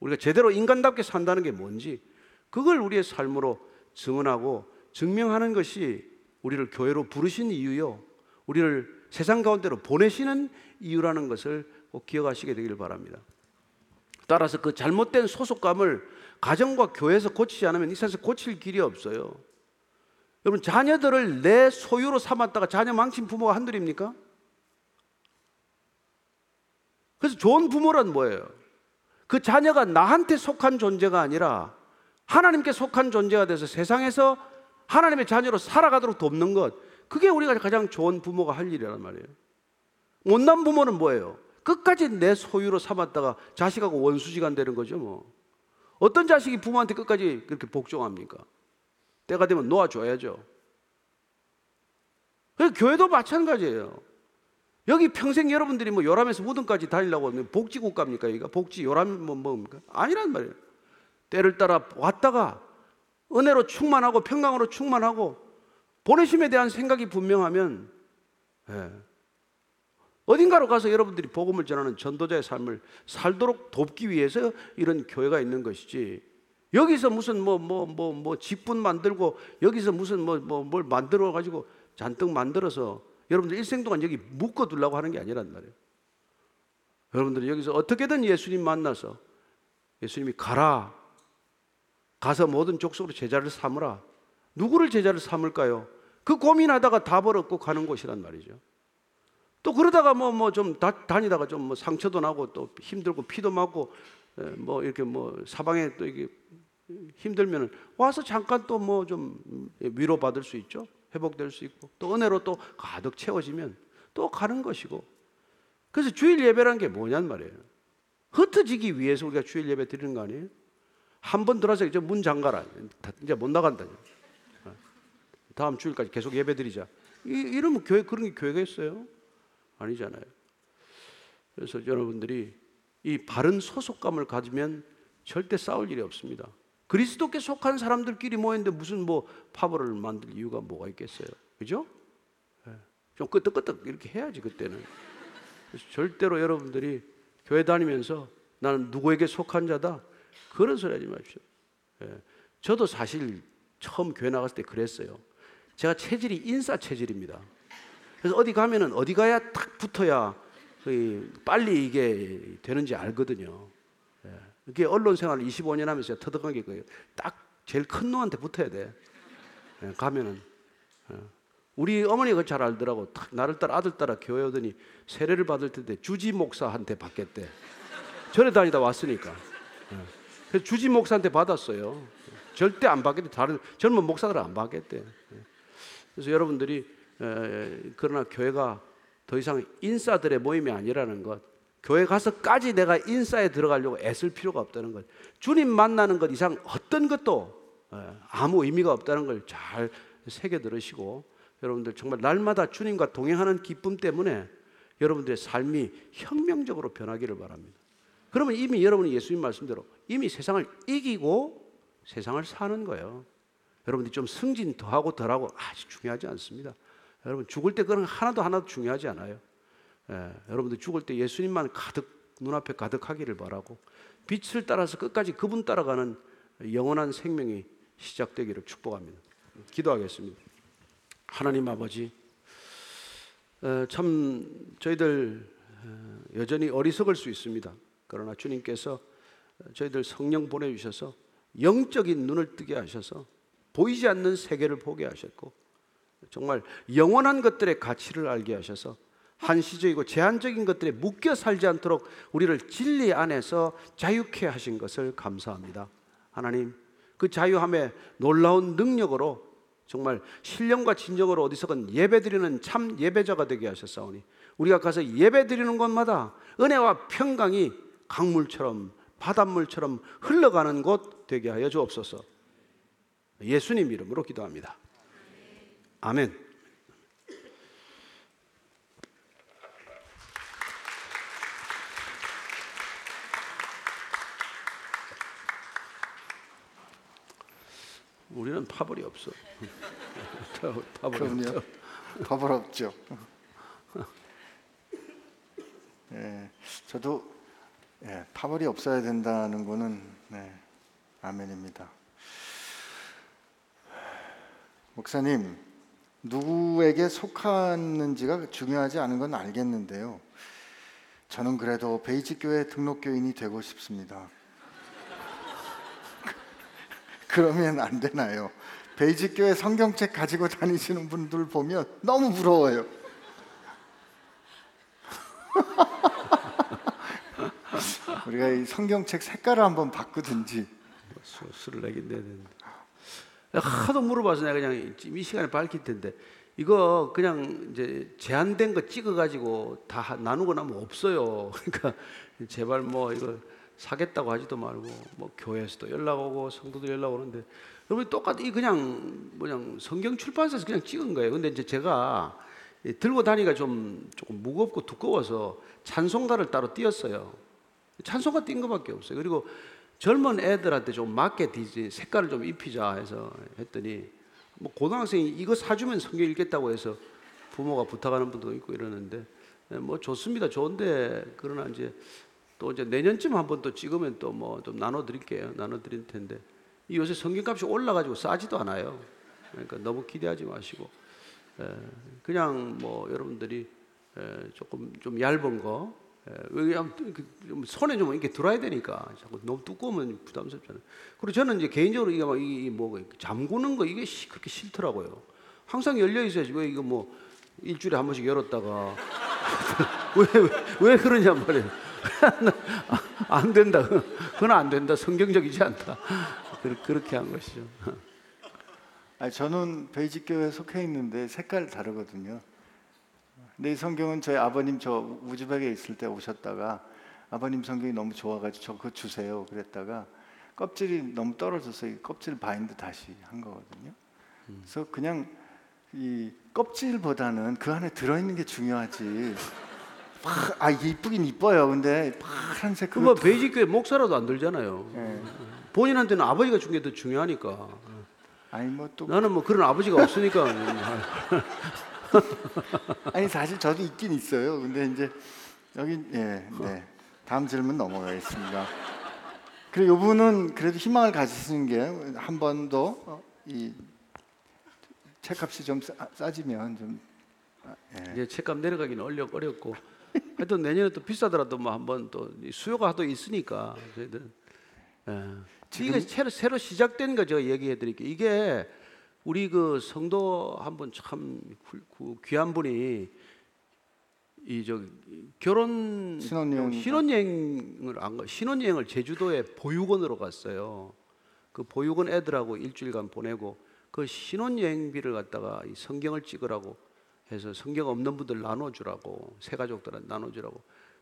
우리가 제대로 인간답게 산다는 게 뭔지 그걸 우리의 삶으로 증언하고 증명하는 것이 우리를 교회로 부르신 이유요. 우리를 세상 가운데로 보내시는 이유라는 것을 꼭 기억하시게 되기를 바랍니다. 따라서 그 잘못된 소속감을 가정과 교회에서 고치지 않으면 이 세상에서 고칠 길이 없어요. 여러분 자녀들을 내 소유로 삼았다가 자녀 망친 부모가 한둘입니까? 그래서 좋은 부모란 뭐예요? 그 자녀가 나한테 속한 존재가 아니라 하나님께 속한 존재가 돼서 세상에서 하나님의 자녀로 살아가도록 돕는 것. 그게 우리가 가장 좋은 부모가 할 일이란 말이에요. 못난 부모는 뭐예요? 끝까지 내 소유로 삼았다가 자식하고 원수지간 되는 거죠, 뭐. 어떤 자식이 부모한테 끝까지 그렇게 복종합니까? 때가 되면 놓아줘야죠. 그 교회도 마찬가지예요. 여기 평생 여러분들이 뭐 요람에서 무덤까지 다니려고 하면 복지국가입니까? 여기가 복지 요람 뭐 뭡니까? 아니란 말이에요. 때를 따라 왔다가 은혜로 충만하고 평강으로 충만하고 보내심에 대한 생각이 분명하면 예. 어딘가로 가서 여러분들이 복음을 전하는 전도자의 삶을 살도록 돕기 위해서 이런 교회가 있는 것이지. 여기서 무슨 뭐 뭐 뭐 뭐 직분 만들고 여기서 무슨 뭐 뭐 뭘 만들어 가지고 잔뜩 만들어서 여러분들 일생 동안 여기 묶어 두려고 하는 게 아니란 말이에요. 여러분들이 여기서 어떻게든 예수님 만나서 예수님이 가라. 가서 모든 족속으로 제자를 삼으라. 누구를 제자를 삼을까요? 그 고민하다가 답을 얻고 가는 곳이란 말이죠. 또 그러다가 뭐 뭐 좀 다니다가 좀 뭐 상처도 나고 또 힘들고 피도 맞고 뭐 이렇게 뭐 사방에 또 이게 힘들면은 와서 잠깐 또 뭐 좀 위로 받을 수 있죠. 회복될 수 있고 또 은혜로 또 가득 채워지면 또 가는 것이고 그래서 주일 예배라는 게 뭐냔 말이에요. 흩어지기 위해서 우리가 주일 예배 드리는 거 아니에요? 한 번 들어서 이제 문 잠가라. 이제 못 나간다. 다음 주일까지 계속 예배 드리자. 이, 이러면 교회 그런 게 교회가 있어요? 아니잖아요. 그래서 여러분들이 이 바른 소속감을 가지면 절대 싸울 일이 없습니다. 그리스도께 속한 사람들끼리 모였는데 무슨 뭐 파벌을 만들 이유가 뭐가 있겠어요? 그죠? 예. 좀 끄떡끄떡 이렇게 해야지 그때는. 절대로 여러분들이 교회 다니면서 나는 누구에게 속한 자다 그런 소리 하지 마십시오. 예. 저도 사실 처음 교회 나갔을 때 그랬어요. 제가 체질이 인싸 체질입니다. 그래서 어디 가면은 어디 가야 탁 붙어야 빨리 이게 되는지 알거든요. 이게 언론 생활 25년 하면서 터득한 게 그거예요. 딱 제일 큰 놈한테 붙어야 돼. 예, 가면은. 예. 우리 어머니가 잘 알더라고. 탁 나를 따라 아들 따라 교회 오더니 세례를 받을 텐데 주지 목사한테 받겠대. 절에 다니다 왔으니까. 예. 그래서 주지 목사한테 받았어요. 절대 안 받겠대. 다른 젊은 목사들은 안 받겠대. 그래서 여러분들이 그러나 교회가 더 이상 인싸들의 모임이 아니라는 것. 교회 가서까지 내가 인싸에 들어가려고 애쓸 필요가 없다는 것. 주님 만나는 것 이상 어떤 것도 아무 의미가 없다는 걸 잘 새겨 들으시고 여러분들 정말 날마다 주님과 동행하는 기쁨 때문에 여러분들의 삶이 혁명적으로 변하기를 바랍니다. 그러면 이미 여러분이 예수님 말씀대로 이미 세상을 이기고 세상을 사는 거예요. 여러분들이 좀 승진 더 하고 덜 하고 아주 중요하지 않습니다. 여러분 죽을 때 그런 하나도 하나도 중요하지 않아요. 예, 여러분들 죽을 때 예수님만 가득 눈앞에 가득하기를 바라고 빛을 따라서 끝까지 그분 따라가는 영원한 생명이 시작되기를 축복합니다. 기도하겠습니다. 하나님 아버지, 어, 참 저희들 어, 여전히 어리석을 수 있습니다. 그러나 주님께서 저희들 성령 보내주셔서 영적인 눈을 뜨게 하셔서 보이지 않는 세계를 보게 하셨고 정말 영원한 것들의 가치를 알게 하셔서 한시적이고 제한적인 것들에 묶여 살지 않도록 우리를 진리 안에서 자유케 하신 것을 감사합니다. 하나님, 그 자유함의 놀라운 능력으로 정말 신령과 진정으로 어디서건 예배드리는 참 예배자가 되게 하셨사오니 우리가 가서 예배드리는 곳마다 은혜와 평강이 강물처럼 바닷물처럼 흘러가는 곳 되게 하여 주옵소서. 예수님 이름으로 기도합니다. 아멘. 우리는 파벌이 없어. 파벌이 없죠. 파벌 없죠. 예, 저도 예, 파벌이 없어야 된다는 거는 네, 아멘입니다. 목사님, 누구에게 속하는지가 중요하지 않은 건 알겠는데요. 저는 그래도 베이직 교회 등록 교인이 되고 싶습니다. 그러면 안 되나요? 베이직 교회 성경책 가지고 다니시는 분들 보면 너무 부러워요. 우리가 이 성경책 색깔을 한번 바꾸든지 수- 수를 내긴 내야 되는데. 하도 물어봐서 내가 그냥 이 시간에 밝힐 텐데 이거 그냥 이제 제한된 거 찍어가지고 다 하- 나누고 나면 없어요. 그러니까 제발 뭐 이거 사겠다고 하지도 말고 뭐 교회에서도 연락 오고 성도들 연락 오는데 여러분 똑같이 이 그냥 뭐냥 성경 출판사에서 그냥 찍은 거예요. 근데 이제 제가 이 들고 다니기가 좀 조금 무겁고 두꺼워서 찬송가를 따로 띄었어요. 찬송가 띈 것밖에 없어요. 그리고 젊은 애들한테 좀 맞게 디지 색깔을 좀 입히자 해서 했더니 뭐 고등학생이 이거 사주면 성경 읽겠다고 해서 부모가 부탁하는 분도 있고 이러는데 예, 뭐 좋습니다. 좋은데 그러나 이제 또 이제 내년쯤 한번 또 찍으면 또 뭐 좀 나눠 드릴게요. 나눠 드릴 텐데 이 요새 성경값이 올라가지고 싸지도 않아요. 그러니까 너무 기대하지 마시고 에, 그냥 뭐 여러분들이 에, 조금 좀 얇은 거 손에 좀 이렇게 들어야 되니까 자꾸 너무 두꺼우면 부담스럽잖아요. 그리고 저는 이제 개인적으로 이게 막이 뭐 잠그는 거 이게 시- 그렇게 싫더라고요. 항상 열려 있어야지 왜 이거 뭐 일주일에 한 번씩 열었다가 왜 왜 그러냐 말이에요. 안 된다. 그건 안 된다. 성경적이지 않다. 그- 그렇게 한 것이죠. 아니, 저는 베이직 교회에 속해 있는데 색깔 다르거든요. 근데 이 성경은 저희 아버님 저 우즈벡에 있을 때 오셨다가 아버님 성경이 너무 좋아가지고 저 그거 주세요 그랬다가 껍질이 너무 떨어져서 이 껍질 bind 다시 한 거거든요. 그래서 그냥 이 껍질보다는 그 안에 들어있는 게 중요하지. 파- 아 이쁘긴 이뻐요. 근데 파란색 그 그뭐 베이직 교회 목사라도 안 들잖아요. 예. 본인한테는 아버지가 준 게 더 중요하니까. 아니 뭐 또 나는 뭐 그런 아버지가 없으니까 아니 사실 저도 있긴 있어요. 근데 이제 여기 예, 네. 다음 질문 넘어가겠습니다. 그리고 이분은 그래도 희망을 가지시는 게 한 번 더 이 책값이 좀 싸, 싸지면 좀 아, 예. 이제 책값 내려가기는 어려 어렵고 하여튼 내년에 또 비싸더라도 뭐 한번 또 수요가 또 있으니까 저희들 예. 이게 새로 새로 시작된 거 제가 얘기해 드릴게요. 이게 우리 그 성도 한 분 참 귀한 분이 이저 결혼 신혼여행. 신혼여행을 안 가, 신혼여행을 제주도에 보육원으로 갔어요. 그 보육원 애들하고 일주일간 보내고 그 신혼여행비를 갖다가 이 성경을 찍으라고 해서 성경 없는 분들 나눠주라고 새 가족들한테 나눠주라고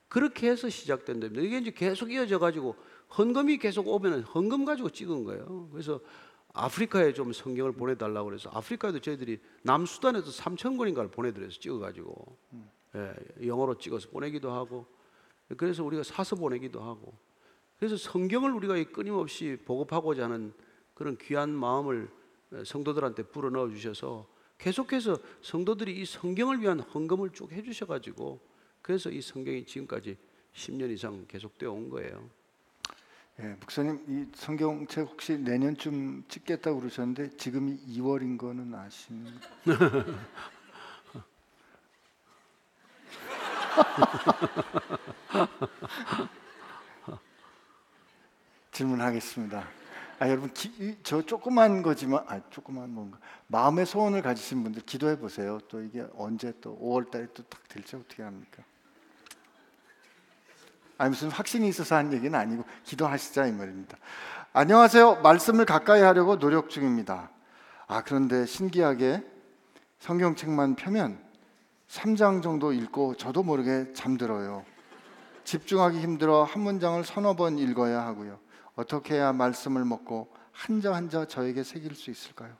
그렇게 해서 시작된 겁니다. 이게 이제 계속 이어져 가지고 헌금이 계속 오면은 헌금 가지고 찍은 거예요. 그래서 아프리카에 좀 성경을 보내달라고 그래서 아프리카에도 저희들이 남수단에도 3천 권인가를 보내드려서 찍어가지고. 예, 영어로 찍어서 보내기도 하고. 그래서 우리가 사서 보내기도 하고. 그래서 성경을 우리가 이 끊임없이 보급하고자 하는 그런 귀한 마음을 성도들한테 불어넣어 주셔서 계속해서 성도들이 이 성경을 위한 헌금을 쭉 해주셔가지고 그래서 이 성경이 지금까지 10년 이상 계속되어 온 거예요. 예, 목사님 이 성경책 혹시 내년쯤 찍겠다고 그러셨는데 지금이 2월인 거는 아십니까? 질문하겠습니다. 아 여러분 기, 이- 저 조그만 거지만 아 조그만 뭔가 마음의 소원을 가지신 분들 기도해 보세요. 또 이게 언제 또 5월 달에 또 딱 될지 어떻게 합니까? 아니 무슨 확신이 있어서 한 얘기는 아니고 기도하시자 이 말입니다. 안녕하세요. 말씀을 가까이 하려고 노력 중입니다. 아 그런데 신기하게 성경책만 펴면 3장 정도 읽고 저도 모르게 잠들어요. 집중하기 힘들어 한 문장을 서너 번 읽어야 하고요. 어떻게 해야 말씀을 먹고 한자 한자 저에게 새길 수 있을까요?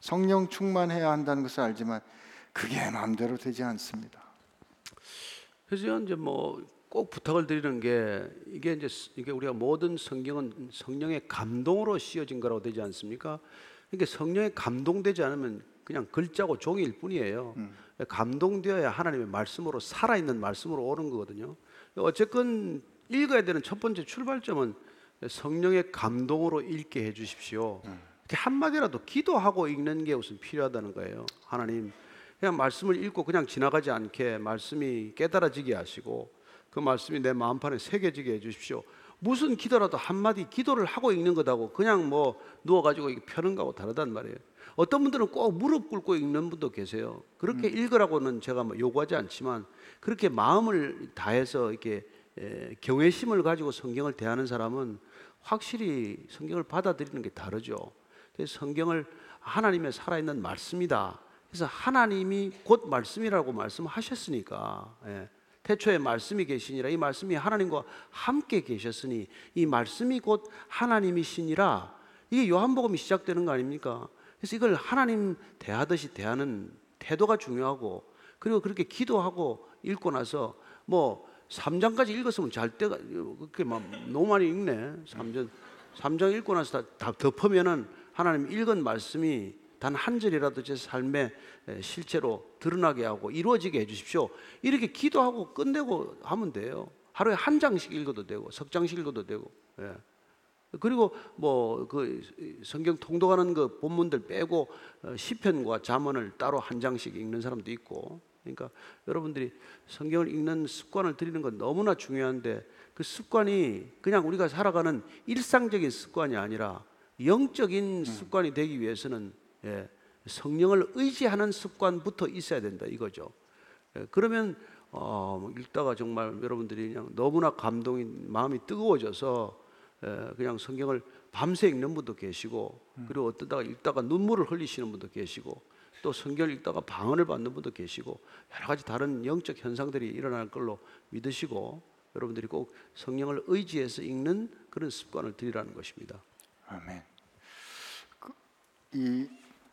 성령 충만해야 한다는 것을 알지만 그게 마음대로 되지 않습니다. 그래서 이제 뭐 꼭 부탁을 드리는 게 이게 이제 스- 이게 우리가 모든 성경은 성령의 감동으로 씌어진 거라고 되지 않습니까? 그러니까 성령에 감동되지 않으면 그냥 글자고 종이일 뿐이에요. 감동되어야 하나님의 말씀으로 살아있는 말씀으로 오는 거거든요. 어쨌건 읽어야 되는 첫 번째 출발점은 성령의 감동으로 읽게 해주십시오. 이렇게 한 마디라도 기도하고 읽는 게 우선 필요하다는 거예요. 하나님 그냥 말씀을 읽고 그냥 지나가지 않게 말씀이 깨달아지게 하시고 그 말씀이 내 마음판에 새겨지게 해주십시오. 무슨 기도라도 한마디 기도를 하고 읽는 것하고 그냥 뭐 누워가지고 펴는 거하고 다르단 말이에요. 어떤 분들은 꼭 무릎 꿇고 읽는 분도 계세요. 그렇게 읽으라고는 제가 뭐 요구하지 않지만 그렇게 마음을 다해서 이렇게 에, 경외심을 가지고 성경을 대하는 사람은 확실히 성경을 받아들이는 게 다르죠. 그래서 성경을 하나님의 살아있는 말씀이다. 그래서 하나님이 곧 말씀이라고 말씀하셨으니까 예. 태초에 말씀이 계시니라 이 말씀이 하나님과 함께 계셨으니 이 말씀이 곧 하나님이시니라 이게 요한복음이 시작되는 거 아닙니까? 그래서 이걸 하나님 대하듯이 대하는 태도가 중요하고 그리고 그렇게 기도하고 읽고 나서 뭐 3장까지 읽었으면 잘 때가 그렇게 막 너무 많이 읽네. 3장 3장 읽고 나서 다, 다 덮으면은 하나님 읽은 말씀이 단 한 절이라도 제 삶에 에, 실제로 드러나게 하고 이루어지게 해 주십시오. 이렇게 기도하고 끝내고 하면 돼요. 하루에 한 장씩 읽어도 되고 석 장씩 읽어도 되고. 예. 그리고 뭐 그 성경 통독하는 그 본문들 빼고 어, 시편과 잠언을 따로 한 장씩 읽는 사람도 있고 그러니까 여러분들이 성경을 읽는 습관을 들이는 건 너무나 중요한데 그 습관이 그냥 우리가 살아가는 일상적인 습관이 아니라 영적인 습관이 되기 위해서는 예, 성령을 의지하는 습관부터 있어야 된다 이거죠. 예, 그러면 어, 뭐 읽다가 정말 여러분들이 그냥 너무나 감동이 마음이 뜨거워져서 에, 그냥 성경을 밤새 읽는 분도 계시고 그리고 어떠다가 읽다가 눈물을 흘리시는 분도 계시고 또 성경을 읽다가 방언을 받는 분도 계시고 여러 가지 다른 영적 현상들이 일어날 걸로 믿으시고 여러분들이 꼭 성령을 의지해서 읽는 그런 습관을 들이라는 것입니다. 아멘. 그, 이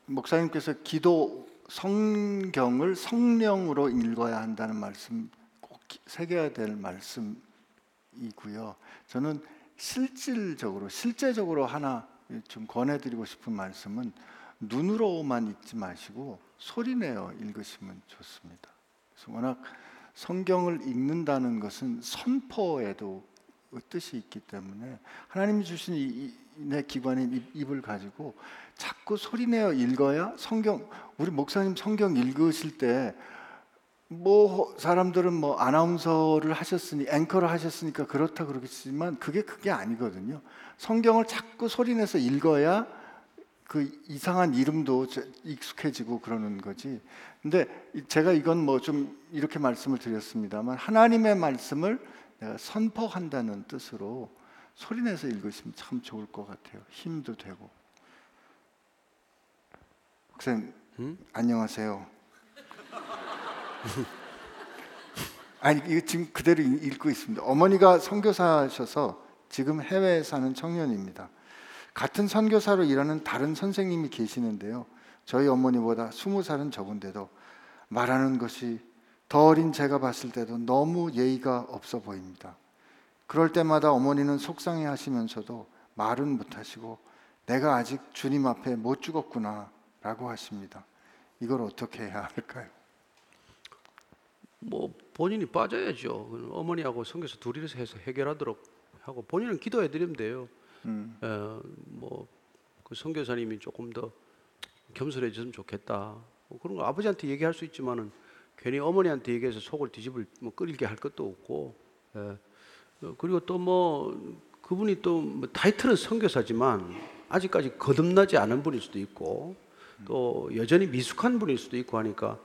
목사님께서 기도 성경을 성령으로 읽어야 한다는 말씀 꼭 기- 새겨야 될 말씀이고요. 저는 실질적으로 실제적으로 하나 좀 권해드리고 싶은 말씀은 눈으로만 읽지 마시고 소리내어 읽으시면 좋습니다. 그래서 워낙 성경을 읽는다는 것은 선포에도 뜻이 있기 때문에 하나님이 주신 이, 이- 내 기관인 입, 입을 가지고 자꾸 소리내어 읽어야 성경 우리 목사님 성경 읽으실 때 뭐 사람들은 뭐 아나운서를 하셨으니 앵커를 하셨으니까 그렇다 그러겠지만 그게 그게 아니거든요. 성경을 자꾸 소리내서 읽어야 그 이상한 이름도 저- 익숙해지고 그러는 거지. 근데 이- 제가 이건 뭐 좀 이렇게 말씀을 드렸습니다만 하나님의 말씀을 내가 선포한다는 뜻으로 소리내서 읽으시면 참 좋을 것 같아요. 힘도 되고. 목사님 안녕하세요. 아니 이거 지금 그대로 읽- 읽고 있습니다. 어머니가 선교사셔서 지금 해외에 사는 청년입니다. 같은 선교사로 일하는 다른 선생님이 계시는데요. 저희 어머니보다 스무 살은 적은데도 말하는 것이 더 어린 제가 봤을 때도 너무 예의가 없어 보입니다. 그럴 때마다 어머니는 속상해 하시면서도 말은 못 하시고 내가 아직 주님 앞에 못 죽었구나 라고 하십니다. 이걸 어떻게 해야 할까요? 뭐 본인이 빠져야죠. 어머니하고 성교사 둘이서 해서 해결하도록 하고 본인은 기도해 드리면 돼요. 음, 뭐그 선교사님이 조금 더 겸손해졌으면 좋겠다. 뭐 그런 거 아버지한테 얘기할 수 있지만은 괜히 어머니한테 얘기해서 속을 뒤집을 뭐 끓이게 할 것도 없고. 예. 어, 그리고 또 뭐 그분이 또 뭐 타이틀은 선교사지만 아직까지 거듭나지 않은 분일 수도 있고 또 여전히 미숙한 분일 수도 있고 하니까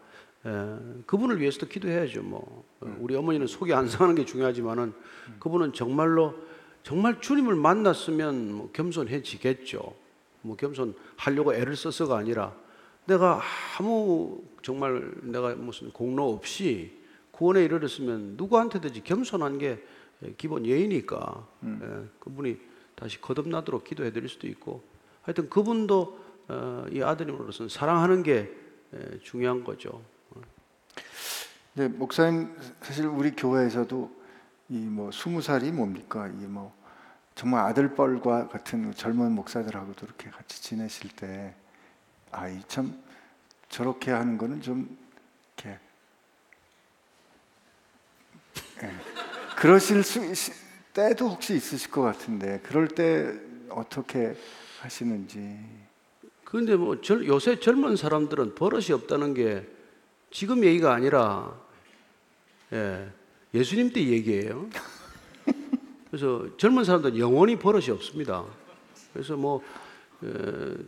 예, 그분을 위해서도 기도해야죠. 뭐 어, 우리 어머니는 속이 안 상하는 게 중요하지만은 그분은 정말로 정말 주님을 만났으면 뭐 겸손해지겠죠. 뭐 겸손하려고 애를 써서가 아니라 내가 아무 정말 내가 무슨 공로 없이 구원에 이르렀으면 누구한테든지 겸손한 게 기본 예의니까 예, 그분이 다시 거듭나도록 기도해 드릴 수도 있고 하여튼 그분도 어, 이 아드님으로서는 사랑하는 게 예, 중요한 거죠. 네, 목사님 사실 우리 교회에서도 이 뭐 스무 살이 뭡니까? 이 뭐 정말 아들뻘과 같은 젊은 목사들하고도 이렇게 같이 지내실 때 아, 이 참 저렇게 하는 거는 좀 이렇게 예, 그러실 수 있- 때도 혹시 있으실 것 같은데 그럴 때 어떻게 하시는지 그런데 뭐 절- 요새 젊은 사람들은 버릇이 없다는 게 지금 얘기가 아니라 예, 예수님 때 얘기예요. 그래서 젊은 사람들은 영원히 버릇이 없습니다. 그래서 뭐 에,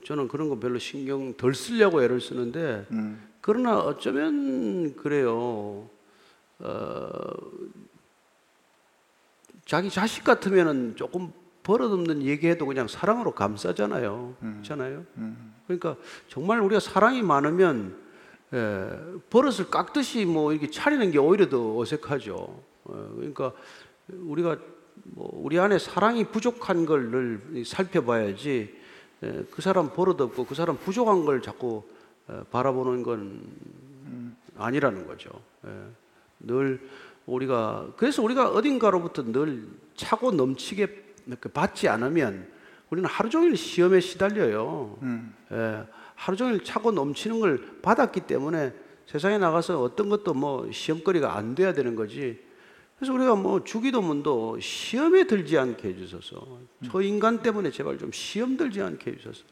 저는 그런 거 별로 신경 덜 쓰려고 애를 쓰는데 음, 그러나 어쩌면 그래요. 어, 자기 자식 같으면은 조금 버릇없는 얘기해도 그냥 사랑으로 감싸잖아요. 그렇잖아요. 그러니까 정말 우리가 사랑이 많으면 예, 버릇을 깎듯이 뭐 이렇게 차리는 게 오히려 더 어색하죠. 어, 그러니까 우리가 뭐 우리 안에 사랑이 부족한 걸 늘 살펴봐야지 예, 그 사람 버릇 없고 그 사람 부족한 걸 자꾸 어, 바라보는 건 아니라는 거죠. 예. 늘 우리가 그래서 우리가 어딘가로부터 늘 차고 넘치게 받지 않으면 우리는 하루 종일 시험에 시달려요. 예. 하루 종일 차고 넘치는 걸 받았기 때문에 세상에 나가서 어떤 것도 뭐 시험거리가 안 돼야 되는 거지. 그래서 우리가 뭐 주기도문도 시험에 들지 않게 해주소서. 저 인간 때문에 제발 좀 시험 들지 않게 해주소서.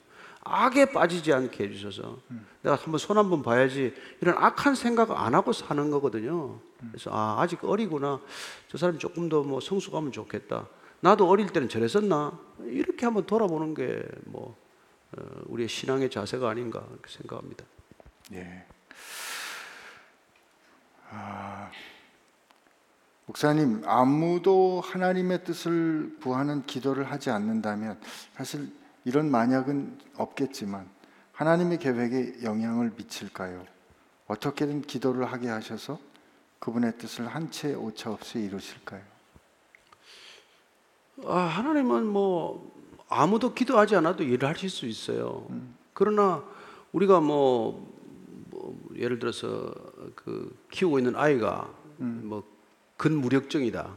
악에 빠지지 않게 해주셔서 내가 한번 손 한번 봐야지 이런 악한 생각 안 하고 사는 거거든요. 그래서 아 아직 어리구나 저 사람이 조금 더 뭐 성숙하면 좋겠다. 나도 어릴 때는 저랬었나 이렇게 한번 돌아보는 게뭐 우리의 신앙의 자세가 아닌가 생각합니다. 예. 아, 목사님 아무도 하나님의 뜻을 구하는 기도를 하지 않는다면 사실 이런 만약은 없겠지만 하나님의 계획에 영향을 미칠까요? 어떻게든 기도를 하게 하셔서 그분의 뜻을 한 채 오차 없이 이루실까요? 아, 하나님은 뭐 아무도 기도하지 않아도 일을 하실 수 있어요. 그러나 우리가 뭐, 뭐 예를 들어서 그 키우고 있는 아이가 뭐 근무력증이다.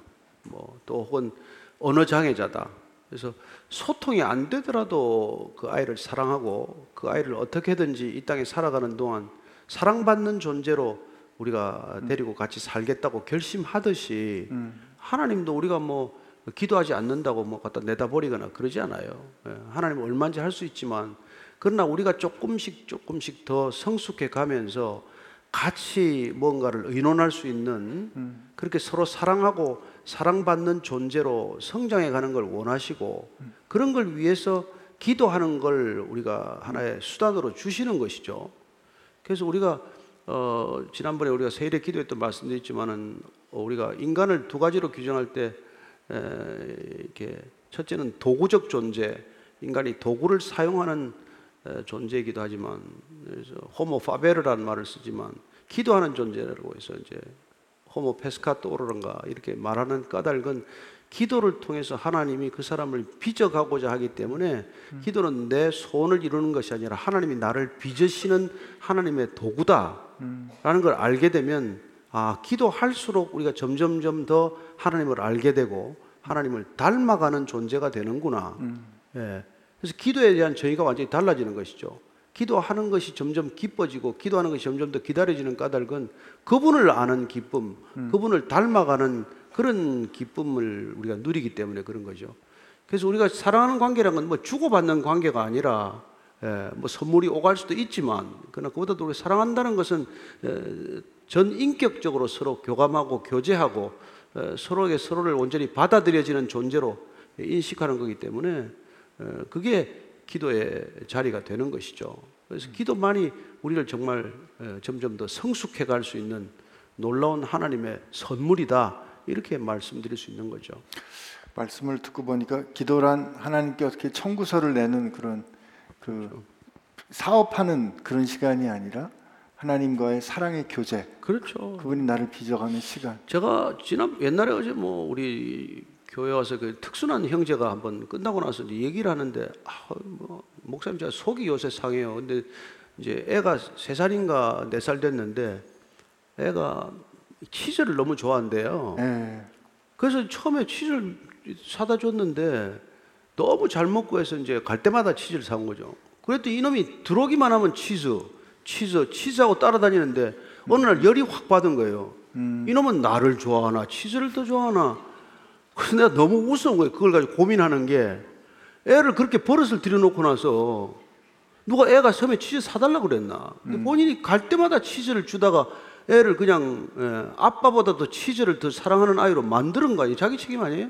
뭐 또 혹은 언어 장애자다. 그래서 소통이 안 되더라도 그 아이를 사랑하고 그 아이를 어떻게든지 이 땅에 살아가는 동안 사랑받는 존재로 우리가 데리고 같이 살겠다고 결심하듯이 하나님도 우리가 뭐 기도하지 않는다고 뭐 갖다 내다 버리거나 그러지 않아요. 예, 하나님 얼마인지 할 수 있지만 그러나 우리가 조금씩 조금씩 더 성숙해 가면서 같이 뭔가를 의논할 수 있는 그렇게 서로 사랑하고 사랑받는 존재로 성장해 가는 걸 원하시고 그런 걸 위해서 기도하는 걸 우리가 하나의 수단으로 주시는 것이죠. 그래서 우리가 어, 지난번에 우리가 세일에 기도했던 말씀드렸지만은 어, 우리가 인간을 두 가지로 규정할 때 에, 이렇게 첫째는 도구적 존재, 인간이 도구를 사용하는 에, 존재이기도 하지만 그래서 호모 파베르라는 말을 쓰지만 기도하는 존재라고 해서 이제 호모 페스카토르란가 이렇게 말하는 까닭은 기도를 통해서 하나님이 그 사람을 빚어가고자 하기 때문에 기도는 내 소원을 이루는 것이 아니라 하나님이 나를 빚으시는 하나님의 도구다라는 걸 알게 되면 아 기도할수록 우리가 점점점 더 하나님을 알게 되고 하나님을 닮아가는 존재가 되는구나. 예. 그래서 기도에 대한 정의가 완전히 달라지는 것이죠. 기도하는 것이 점점 기뻐지고 기도하는 것이 점점 더 기다려지는 까닭은 그분을 아는 기쁨, 그분을 닮아가는 그런 기쁨을 우리가 누리기 때문에 그런 거죠. 그래서 우리가 사랑하는 관계라는 건뭐 주고받는 관계가 아니라 예, 뭐 선물이 오갈 수도 있지만 그러나 그보다도 우리 사랑한다는 것은 에, 전 인격적으로 서로 교감하고 교제하고 에, 서로에게 서로를 온전히 받아들여지는 존재로 인식하는 거기 때문에 에, 그게 기도의 자리가 되는 것이죠. 그래서 기도만이 우리를 정말 에, 점점 더 성숙해 갈 수 있는 놀라운 하나님의 선물이다. 이렇게 말씀드릴 수 있는 거죠. 말씀을 듣고 보니까 기도란 하나님께 어떻게 청구서를 내는 그런 그 사업하는 그런 시간이 아니라 하나님과의 사랑의 교제. 그렇죠. 그분이 나를 빚어가는 시간. 제가 지난 옛날에 어제 뭐 우리 교회 와서 그 특순한 형제가 한번 끝나고 나서 이제 얘기를 하는데 아, 뭐 목사님 제가 속이 요새 상해요. 근데 이제 애가 세 살인가 네 살 됐는데 애가 치즈를 너무 좋아한대요. 예. 그래서 처음에 치즈를 사다 줬는데 너무 잘 먹고 해서 이제 갈 때마다 치즈를 사온 거죠. 그랬더니 이놈이 들어오기만 하면 치즈, 치즈, 치즈하고 따라다니는데 어느 날 열이 확 받은 거예요. 이놈은 나를 좋아하나 치즈를 더 좋아하나 그래서 내가 너무 우스운 거예요. 그걸 가지고 고민하는 게 애를 그렇게 버릇을 들여놓고 나서 누가 애가 처음에 치즈 사달라고 그랬나? 근데 본인이 갈 때마다 치즈를 주다가 애를 그냥 예, 아빠보다도 치즈를 더 사랑하는 아이로 만드는 거 아니에요? 자기 책임 아니에요?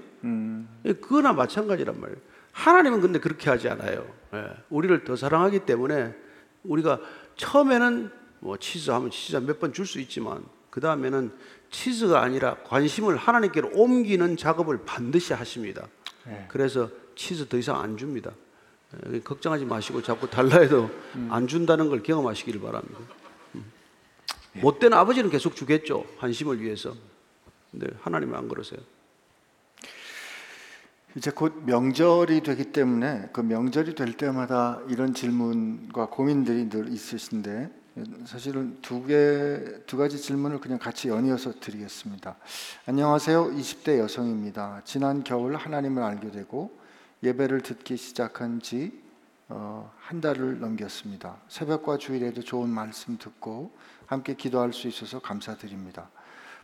예, 그거나 마찬가지란 말이에요. 하나님은 근데 그렇게 하지 않아요. 예, 우리를 더 사랑하기 때문에 우리가 처음에는 뭐 치즈 하면 치즈 몇 번 줄 수 있지만 그 다음에는 치즈가 아니라 관심을 하나님께로 옮기는 작업을 반드시 하십니다. 네. 그래서 치즈 더 이상 안 줍니다. 에, 걱정하지 마시고 자꾸 달라 해도 안 준다는 걸 경험하시길 바랍니다. 음. 못된 아버지는 계속 주겠죠. 환심을 위해서. 근데 하나님은 안 그러세요. 이제 곧 명절이 되기 때문에 그 명절이 될 때마다 이런 질문과 고민들이 늘 있으신데 사실은 두 개, 두 가지 질문을 그냥 같이 연이어서 드리겠습니다. 안녕하세요. 20대 여성입니다. 지난 겨울 하나님을 알게 되고 예배를 듣기 시작한 지 어, 한 달을 넘겼습니다. 새벽과 주일에도 좋은 말씀 듣고 함께 기도할 수 있어서 감사드립니다.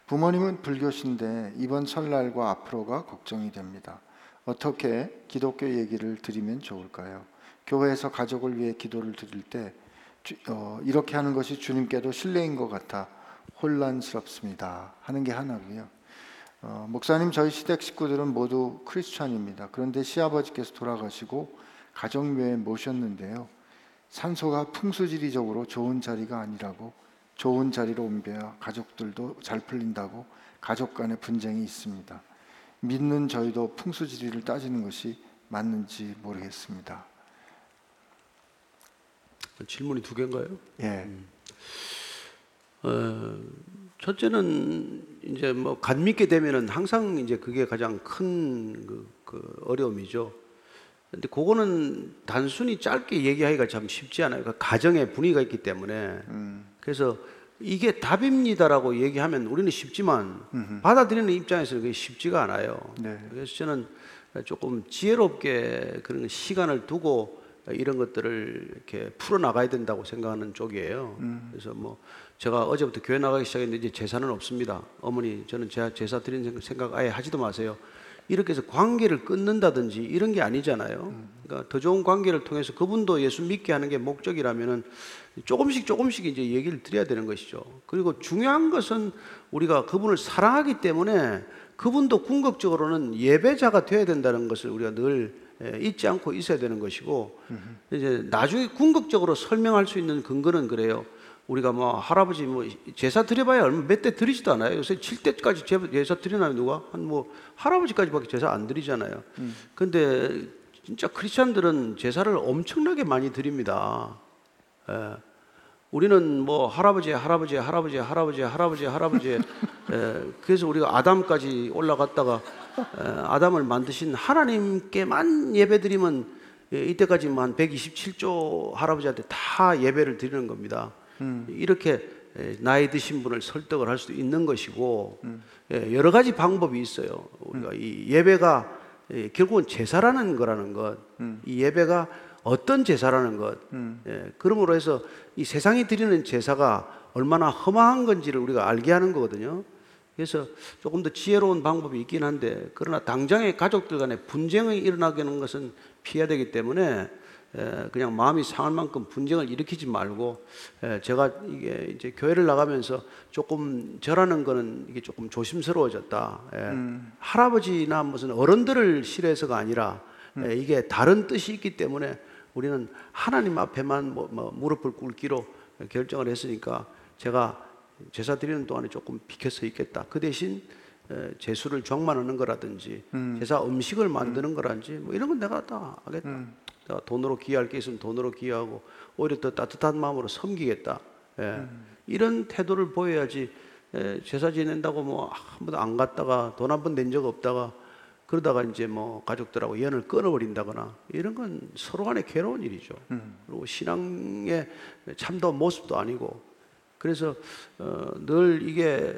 부모님은 불교신데 이번 설날과 앞으로가 걱정이 됩니다. 어떻게 기독교 얘기를 드리면 좋을까요? 교회에서 가족을 위해 기도를 드릴 때 주- 어, 이렇게 하는 것이 주님께도 신뢰인 것 같아 혼란스럽습니다. 하는 게 하나고요. 어, 목사님 저희 시댁 식구들은 모두 크리스찬입니다. 그런데 시아버지께서 돌아가시고 가정묘에 모셨는데요. 산소가 풍수지리적으로 좋은 자리가 아니라고 좋은 자리로 옮겨야 가족들도 잘 풀린다고 가족 간의 분쟁이 있습니다. 믿는 저희도 풍수지리를 따지는 것이 맞는지 모르겠습니다. 질문이 두 개인가요? 예, 어, 첫째는 이제 뭐 간 믿게 되면은 항상 이제 그게 가장 큰 그, 그 어려움이죠. 근데 그거는 단순히 짧게 얘기하기가 참 쉽지 않아요. 그 가정의 분위기가 있기 때문에. 음, 그래서 이게 답입니다라고 얘기하면 우리는 쉽지만 받아들이는 입장에서는 그게 쉽지가 않아요. 네. 그래서 저는 조금 지혜롭게 그런 시간을 두고 이런 것들을 이렇게 풀어 나가야 된다고 생각하는 쪽이에요. 그래서 뭐 제가 어제부터 교회 나가기 시작했는데 이제 제사는 없습니다. 어머니 저는 제가 제사 드리는 생각- 생각 아예 하지도 마세요. 이렇게 해서 관계를 끊는다든지 이런 게 아니잖아요. 그러니까 더 좋은 관계를 통해서 그분도 예수 믿게 하는 게 목적이라면은 조금씩 조금씩 이제 얘기를 드려야 되는 것이죠. 그리고 중요한 것은 우리가 그분을 사랑하기 때문에 그분도 궁극적으로는 예배자가 되어야 된다는 것을 우리가 늘 예, 잊지 않고 있어야 되는 것이고 이제 나중에 궁극적으로 설명할 수 있는 근거는 그래요. 우리가 뭐 할아버지 뭐 제사 드려봐야 얼마 몇 대 드리지도 않아요. 요새 7대까지 제사 드리나요 누가 한 뭐 할아버지까지밖에 제사 안 드리잖아요. 근데 진짜 크리스천들은 제사를 엄청나게 많이 드립니다. 예. 우리는 뭐 할아버지, 할아버지, 할아버지, 할아버지, 할아버지, 할아버지. 에, 그래서 우리가 아담까지 올라갔다가 에, 아담을 만드신 하나님께만 예배드리면 예, 이때까지 한 127조 할아버지한테 다 예배를 드리는 겁니다. 이렇게 에, 나이 드신 분을 설득을 할 수도 있는 것이고 예, 여러 가지 방법이 있어요. 우리가 이 예배가 예, 결국은 제사라는 거라는 것, 이 예배가 어떤 제사라는 것, 예, 그러므로 해서 이 세상이 드리는 제사가 얼마나 허망한 건지를 우리가 알게 하는 거거든요. 그래서 조금 더 지혜로운 방법이 있긴 한데, 그러나 당장의 가족들 간에 분쟁이 일어나게 하는 것은 피해야 되기 때문에 에, 그냥 마음이 상할 만큼 분쟁을 일으키지 말고 에, 제가 이게 이제 교회를 나가면서 조금 저라는 거는 이게 조금 조심스러워졌다. 에, 할아버지나 무슨 어른들을 싫어해서가 아니라 에, 이게 다른 뜻이 있기 때문에 우리는 하나님 앞에만 뭐, 뭐 무릎을 꿇기로 결정을 했으니까 제가 제사 드리는 동안에 조금 비켜서 있겠다. 그 대신 에, 제수를 종만하는 거라든지 제사 음식을 만드는 거라든지 뭐 이런 건 내가 다 하겠다. 내가 돈으로 기여할 게 있으면 돈으로 기여하고 오히려 더 따뜻한 마음으로 섬기겠다. 예. 이런 태도를 보여야지 에, 제사 지낸다고 뭐 한 번도 안 갔다가 돈 한 번 낸 적 없다가 그러다가 이제 뭐 가족들하고 연을 끊어버린다거나 이런 건 서로 간에 괴로운 일이죠. 그리고 신앙의 참다운 모습도 아니고 그래서 어, 늘 이게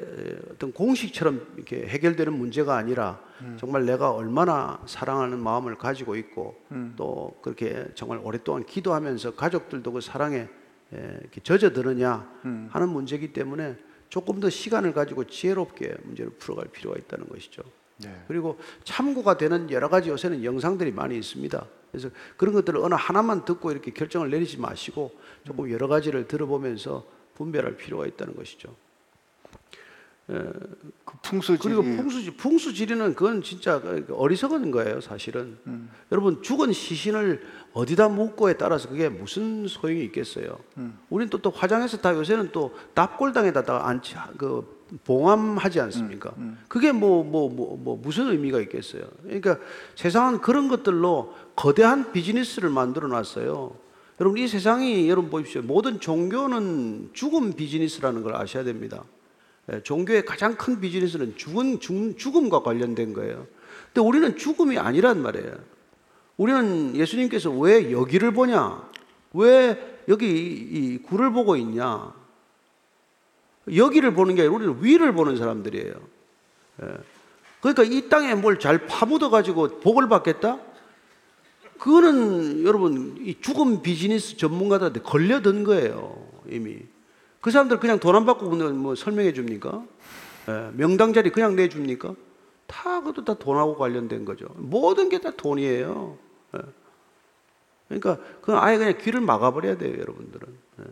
어떤 공식처럼 이렇게 해결되는 문제가 아니라 정말 내가 얼마나 사랑하는 마음을 가지고 있고 또 그렇게 정말 오랫동안 기도하면서 가족들도 그 사랑에 에, 이렇게 젖어드느냐 하는 문제이기 때문에 조금 더 시간을 가지고 지혜롭게 문제를 풀어갈 필요가 있다는 것이죠. 네. 그리고 참고가 되는 여러 가지 요새는 영상들이 많이 있습니다. 그래서 그런 것들을 어느 하나만 듣고 이렇게 결정을 내리지 마시고 조금 여러 가지를 들어보면서 분별할 필요가 있다는 것이죠. 그 풍수지리 그리고 풍수지 풍수지리는 그건 진짜 어리석은 거예요, 사실은. 여러분 죽은 시신을 어디다 묻고에 따라서 그게 무슨 소용이 있겠어요. 우리는 또, 또 화장해서 다 요새는 또 납골당에다가 안치 그 봉함하지 않습니까? 그게 뭐 뭐 뭐 뭐 무슨 의미가 있겠어요. 그러니까 세상은 그런 것들로 거대한 비즈니스를 만들어 놨어요. 여러분 이 세상이 여러분 보십시오. 모든 종교는 죽음 비즈니스라는 걸 아셔야 됩니다. 예, 종교의 가장 큰 비즈니스는 죽은 죽, 죽음과 관련된 거예요. 근데 우리는 죽음이 아니란 말이에요. 우리는 예수님께서 왜 여기를 보냐? 왜 여기 굴을 보고 있냐? 여기를 보는 게 아니라 우리는 위를 보는 사람들이에요. 예. 그러니까 이 땅에 뭘 잘 파묻어 가지고 복을 받겠다? 그거는 여러분 이 죽음 비즈니스 전문가들한테 걸려든 거예요 이미. 그 사람들 그냥 돈 안 받고 뭐 설명해 줍니까? 예, 명당 자리 그냥 내 줍니까? 다 그것도 다 돈하고 관련된 거죠. 모든 게 다 돈이에요. 예. 그러니까 그건 아예 그냥 귀를 막아버려야 돼요, 여러분들은. 예.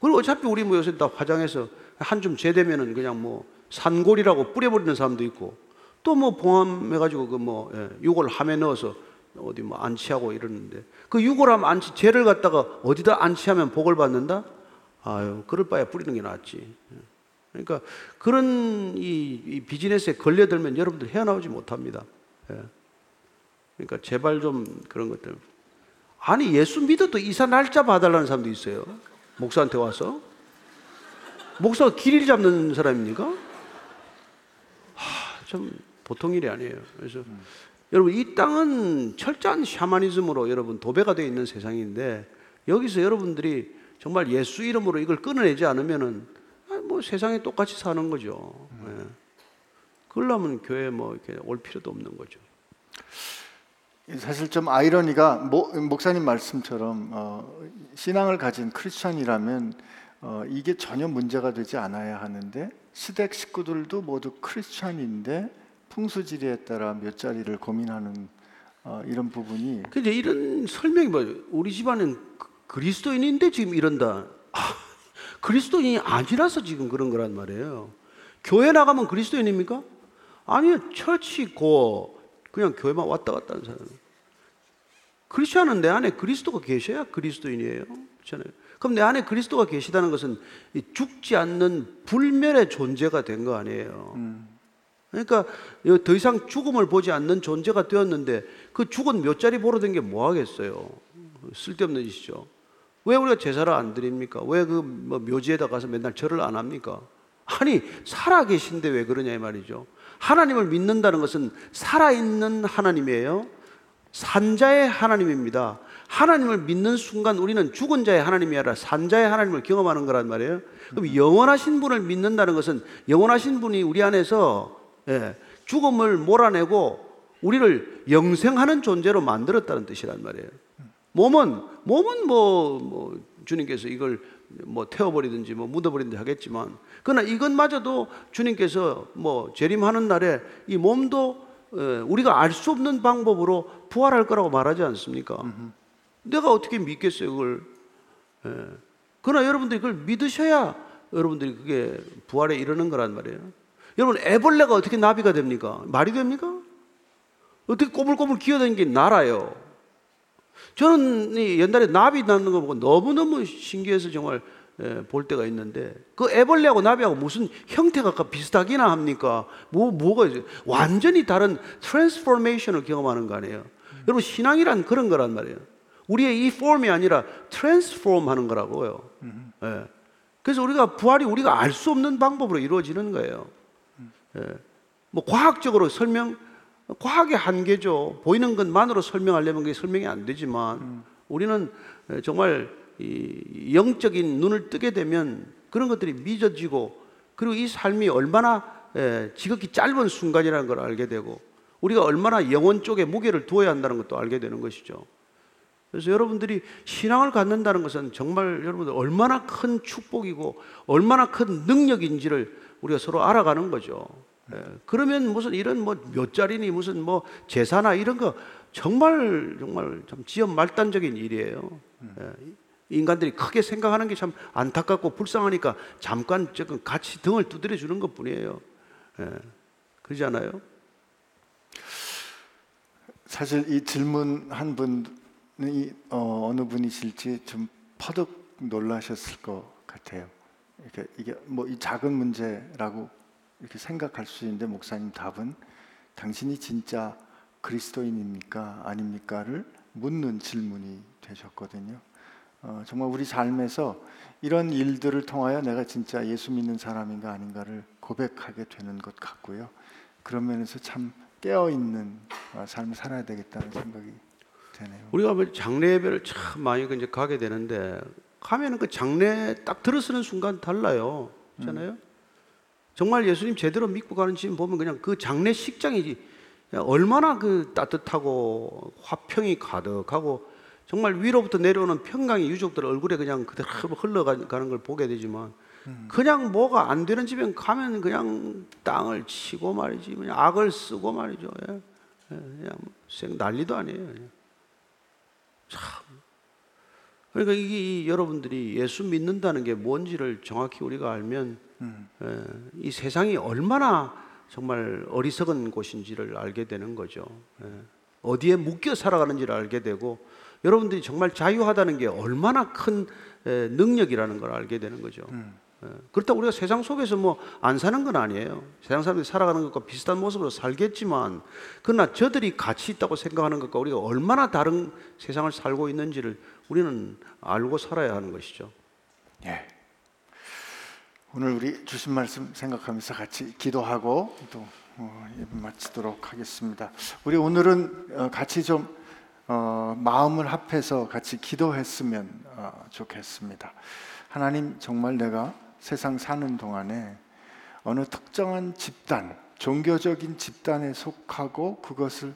그리고 어차피 우리 뭐 요새 다 화장해서 한 줌 제되면은 그냥 뭐 산골이라고 뿌려버리는 사람도 있고 또 뭐 봉함해가지고 그뭐 예, 유골 함에 넣어서 어디 뭐 안치하고 이러는데 그 유골함 안치 죄를 갖다가 어디다 안치하면 복을 받는다? 아유 그럴 바에 뿌리는 게 낫지. 예. 그러니까 그런 이, 이 비즈니스에 걸려들면 여러분들 헤어나오지 못합니다. 예. 그러니까 제발 좀 그런 것들. 아니 예수 믿어도 이사 날짜 봐달라는 사람도 있어요. 목사한테 와서 목사가 길을 잡는 사람입니까? 하, 좀 보통 일이 아니에요. 그래서 여러분 이 땅은 철저한 샤머니즘으로 여러분 도배가 되어 있는 세상인데 여기서 여러분들이 정말 예수 이름으로 이걸 끊어내지 않으면은 아, 뭐 세상에 똑같이 사는 거죠. 예. 그러려면 교회 뭐 이렇게 올 필요도 없는 거죠. 사실 좀 아이러니가 모, 목사님 말씀처럼 어, 신앙을 가진 크리스천이라면 어, 이게 전혀 문제가 되지 않아야 하는데 시댁 식구들도 모두 크리스천인데 풍수지리에 따라 몇 자리를 고민하는 어, 이런 부분이 근데 이런 설명이 뭐예요? 우리 집안은 그- 그리스도인인데 지금 이런다. 아, 그리스도인이 아니라서 지금 그런 거란 말이에요. 교회 나가면 그리스도인입니까? 아니요. 처치 있고 그냥 교회만 왔다 갔다 하는 사람. 크리스천은 내 안에 그리스도가 계셔야 그리스도인이에요. 그렇잖아요. 그럼 내 안에 그리스도가 계시다는 것은 이 죽지 않는 불멸의 존재가 된 거 아니에요. 그러니까 더 이상 죽음을 보지 않는 존재가 되었는데 그 죽은 몇 자리 보러 된 게 뭐 하겠어요? 쓸데없는 짓이죠. 왜 우리가 제사를 안 드립니까? 왜 그 뭐 묘지에다 가서 맨날 절을 안 합니까? 아니 살아 계신데 왜 그러냐 이 말이죠. 하나님을 믿는다는 것은 살아 있는 하나님이에요. 산자의 하나님입니다. 하나님을 믿는 순간 우리는 죽은 자의 하나님이 아니라 산자의 하나님을 경험하는 거란 말이에요. 그럼 영원하신 분을 믿는다는 것은 영원하신 분이 우리 안에서 예, 죽음을 몰아내고 우리를 영생하는 존재로 만들었다는 뜻이란 말이에요. 몸은 몸은 뭐, 뭐 주님께서 이걸 뭐 태워버리든지 뭐 묻어버리든지 하겠지만 그러나 이것마저도 주님께서 뭐 재림하는 날에 이 몸도 에, 우리가 알 수 없는 방법으로 부활할 거라고 말하지 않습니까? 내가 어떻게 믿겠어요 그걸? 예. 그러나 여러분들이 그걸 믿으셔야 여러분들이 그게 부활에 이르는 거란 말이에요. 여러분 애벌레가 어떻게 나비가 됩니까? 말이 됩니까? 어떻게 꼬물꼬물 기어다니는 게 날아요? 저는 이 옛날에 나비 낳는 거 보고 너무너무 신기해서 정말 예, 볼 때가 있는데 그 애벌레하고 나비하고 무슨 형태가 까 비슷하기나 합니까? 뭐 뭐가? 완전히 다른 transformation을 경험하는 거 아니에요? 여러분 신앙이란 그런 거란 말이에요. 우리의 이 폼이 아니라 트랜스폼 하는 거라고요. 예. 그래서 우리가 부활이 우리가 알 수 없는 방법으로 이루어지는 거예요. 예. 뭐 과학적으로 설명 과학의 한계죠. 보이는 것만으로 설명하려면 그게 설명이 안 되지만 우리는 정말 이 영적인 눈을 뜨게 되면 그런 것들이 믿어지고 그리고 이 삶이 얼마나 에, 지극히 짧은 순간이라는 걸 알게 되고 우리가 얼마나 영혼 쪽에 무게를 두어야 한다는 것도 알게 되는 것이죠. 그래서 여러분들이 신앙을 갖는다는 것은 정말 여러분들 얼마나 큰 축복이고 얼마나 큰 능력인지를 우리가 서로 알아가는 거죠. 예, 그러면 무슨 이런 뭐 몇 자리니 무슨 뭐 제사나 이런 거 정말 정말 참 지연 말단적인 일이에요. 예, 인간들이 크게 생각하는 게 참 안타깝고 불쌍하니까 잠깐 조금 같이 등을 두드려 주는 것 뿐이에요. 예. 그러지 않아요? 사실 이 질문 한 분이 어, 어느 분이실지 좀 퍼득 놀라셨을 것 같아요. 이게 뭐 이 작은 문제라고 이렇게 생각할 수 있는데 목사님 답은 당신이 진짜 그리스도인입니까 아닙니까를 묻는 질문이 되셨거든요. 어, 정말 우리 삶에서 이런 일들을 통하여 내가 진짜 예수 믿는 사람인가 아닌가를 고백하게 되는 것 같고요. 그런 면에서 참 깨어 있는 어, 삶을 살아야 되겠다는 생각이 되네요. 우리가 뭐 장례 예배를 참 많이 이제 가게 되는데 가면은 그 장례 딱 들어서는 순간 달라요. 있잖아요. 정말 예수님 제대로 믿고 가는 집 보면 그냥 그 장례식장이지 얼마나 그 따뜻하고 화평이 가득하고 정말 위로부터 내려오는 평강이 유족들 얼굴에 그냥 그대로 흘러가는 걸 보게 되지만 그냥 뭐가 안 되는 집에 가면 그냥 땅을 치고 말이지 그냥 악을 쓰고 말이죠. 예. 예, 그냥 생 난리도 아니에요. 그냥. 참. 그러니까 이게 이 여러분들이 예수 믿는다는 게 뭔지를 정확히 우리가 알면 음. 예, 이 세상이 얼마나 정말 어리석은 곳인지를 알게 되는 거죠. 예. 어디에 묶여 살아가는지를 알게 되고 여러분들이 정말 자유하다는 게 얼마나 큰 예, 능력이라는 걸 알게 되는 거죠. 예. 그렇다고 우리가 세상 속에서 뭐 안 사는 건 아니에요. 세상 사람들이 살아가는 것과 비슷한 모습으로 살겠지만, 그러나 저들이 가치 있다고 생각하는 것과 우리가 얼마나 다른 세상을 살고 있는지를 우리는 알고 살아야 하는 것이죠. 예. 오늘 우리 주신 말씀 생각하면서 같이 기도하고 또 어, 마치도록 하겠습니다. 우리 오늘은 어, 같이 좀 어, 마음을 합해서 같이 기도했으면 어, 좋겠습니다. 하나님 정말 내가 세상 사는 동안에 어느 특정한 집단, 종교적인 집단에 속하고 그것을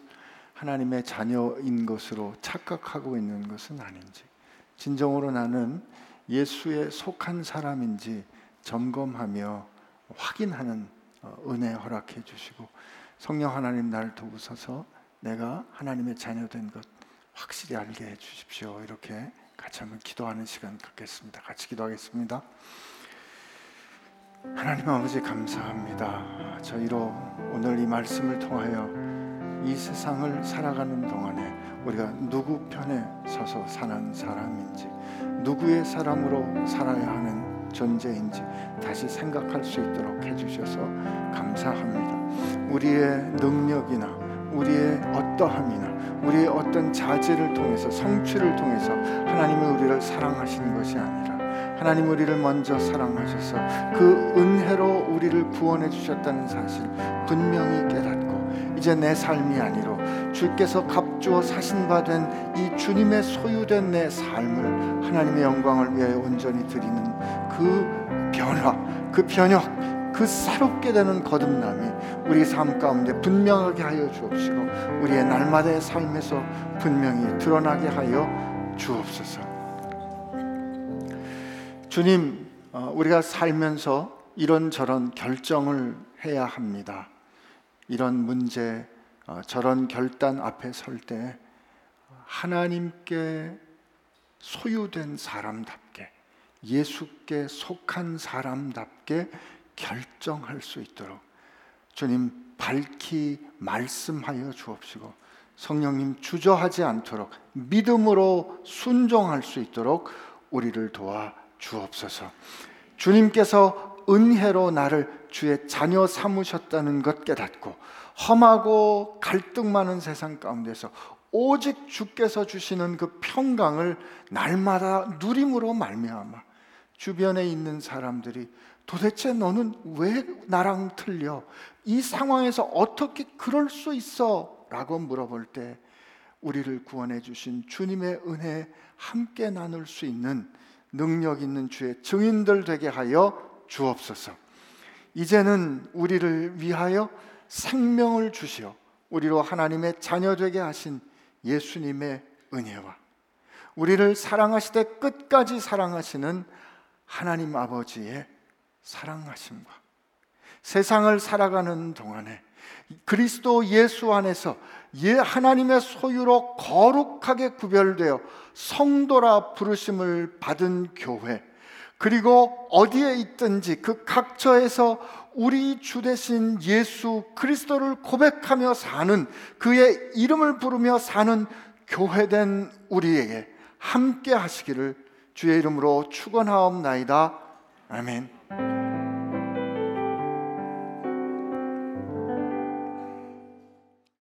하나님의 자녀인 것으로 착각하고 있는 것은 아닌지, 진정으로 나는 예수에 속한 사람인지 점검하며 확인하는 어, 은혜 허락해 주시고 성령 하나님 나를 도우소서 내가 하나님의 자녀된 것 확실히 알게 해 주십시오. 이렇게 같이 한번 기도하는 시간 갖겠습니다. 같이 기도하겠습니다. 하나님 아버지 감사합니다. 저희로 오늘 이 말씀을 통하여 이 세상을 살아가는 동안에 우리가 누구 편에 서서 사는 사람인지 누구의 사람으로 살아야 하는 존재인지 다시 생각할 수 있도록 해주셔서 감사합니다. 우리의 능력이나 우리의 어떠함이나 우리의 어떤 자질을 통해서 성취를 통해서 하나님이 우리를 사랑하시는 것이 아니라 하나님 우리를 먼저 사랑하셔서 그 은혜로 우리를 구원해 주셨다는 사실 분명히 깨닫고 이제 내 삶이 아니로 주께서 값주어 사신 바 된 이 주님의 소유된 내 삶을 하나님의 영광을 위하여 온전히 드리는 그 변화, 그 변혁, 그 새롭게 되는 거듭남이 우리 삶 가운데 분명하게 하여 주옵시고 우리의 날마다의 삶에서 분명히 드러나게 하여 주옵소서. 주님, 어, 우리가 살면서 이런저런 결정을 해야 합니다. 이런 문제, 어, 저런 결단 앞에 설 때 하나님께 소유된 사람답게 예수께 속한 사람답게 결정할 수 있도록 주님 밝히 말씀하여 주옵시고 성령님 주저하지 않도록 믿음으로 순종할 수 있도록 우리를 도와 주옵소서. 주님께서 은혜로 나를 주의 자녀 삼으셨다는 것 깨닫고 험하고 갈등 많은 세상 가운데서 오직 주께서 주시는 그 평강을 날마다 누림으로 말미암아 주변에 있는 사람들이 도대체 너는 왜 나랑 틀려? 이 상황에서 어떻게 그럴 수 있어? 라고 물어볼 때 우리를 구원해 주신 주님의 은혜 함께 나눌 수 있는 능력 있는 주의 증인들 되게 하여 주옵소서. 이제는 우리를 위하여 생명을 주시어 우리로 하나님의 자녀 되게 하신 예수님의 은혜와 우리를 사랑하시되 끝까지 사랑하시는 하나님 아버지의 사랑하심과 세상을 살아가는 동안에 그리스도 예수 안에서 예 하나님의 소유로 거룩하게 구별되어 성도라 부르심을 받은 교회 그리고 어디에 있든지 그 각처에서 우리 주 대신 예수 그리스도를 고백하며 사는 그의 이름을 부르며 사는 교회된 우리에게 함께 하시기를 주의 이름으로 축원하옵나이다. 아멘.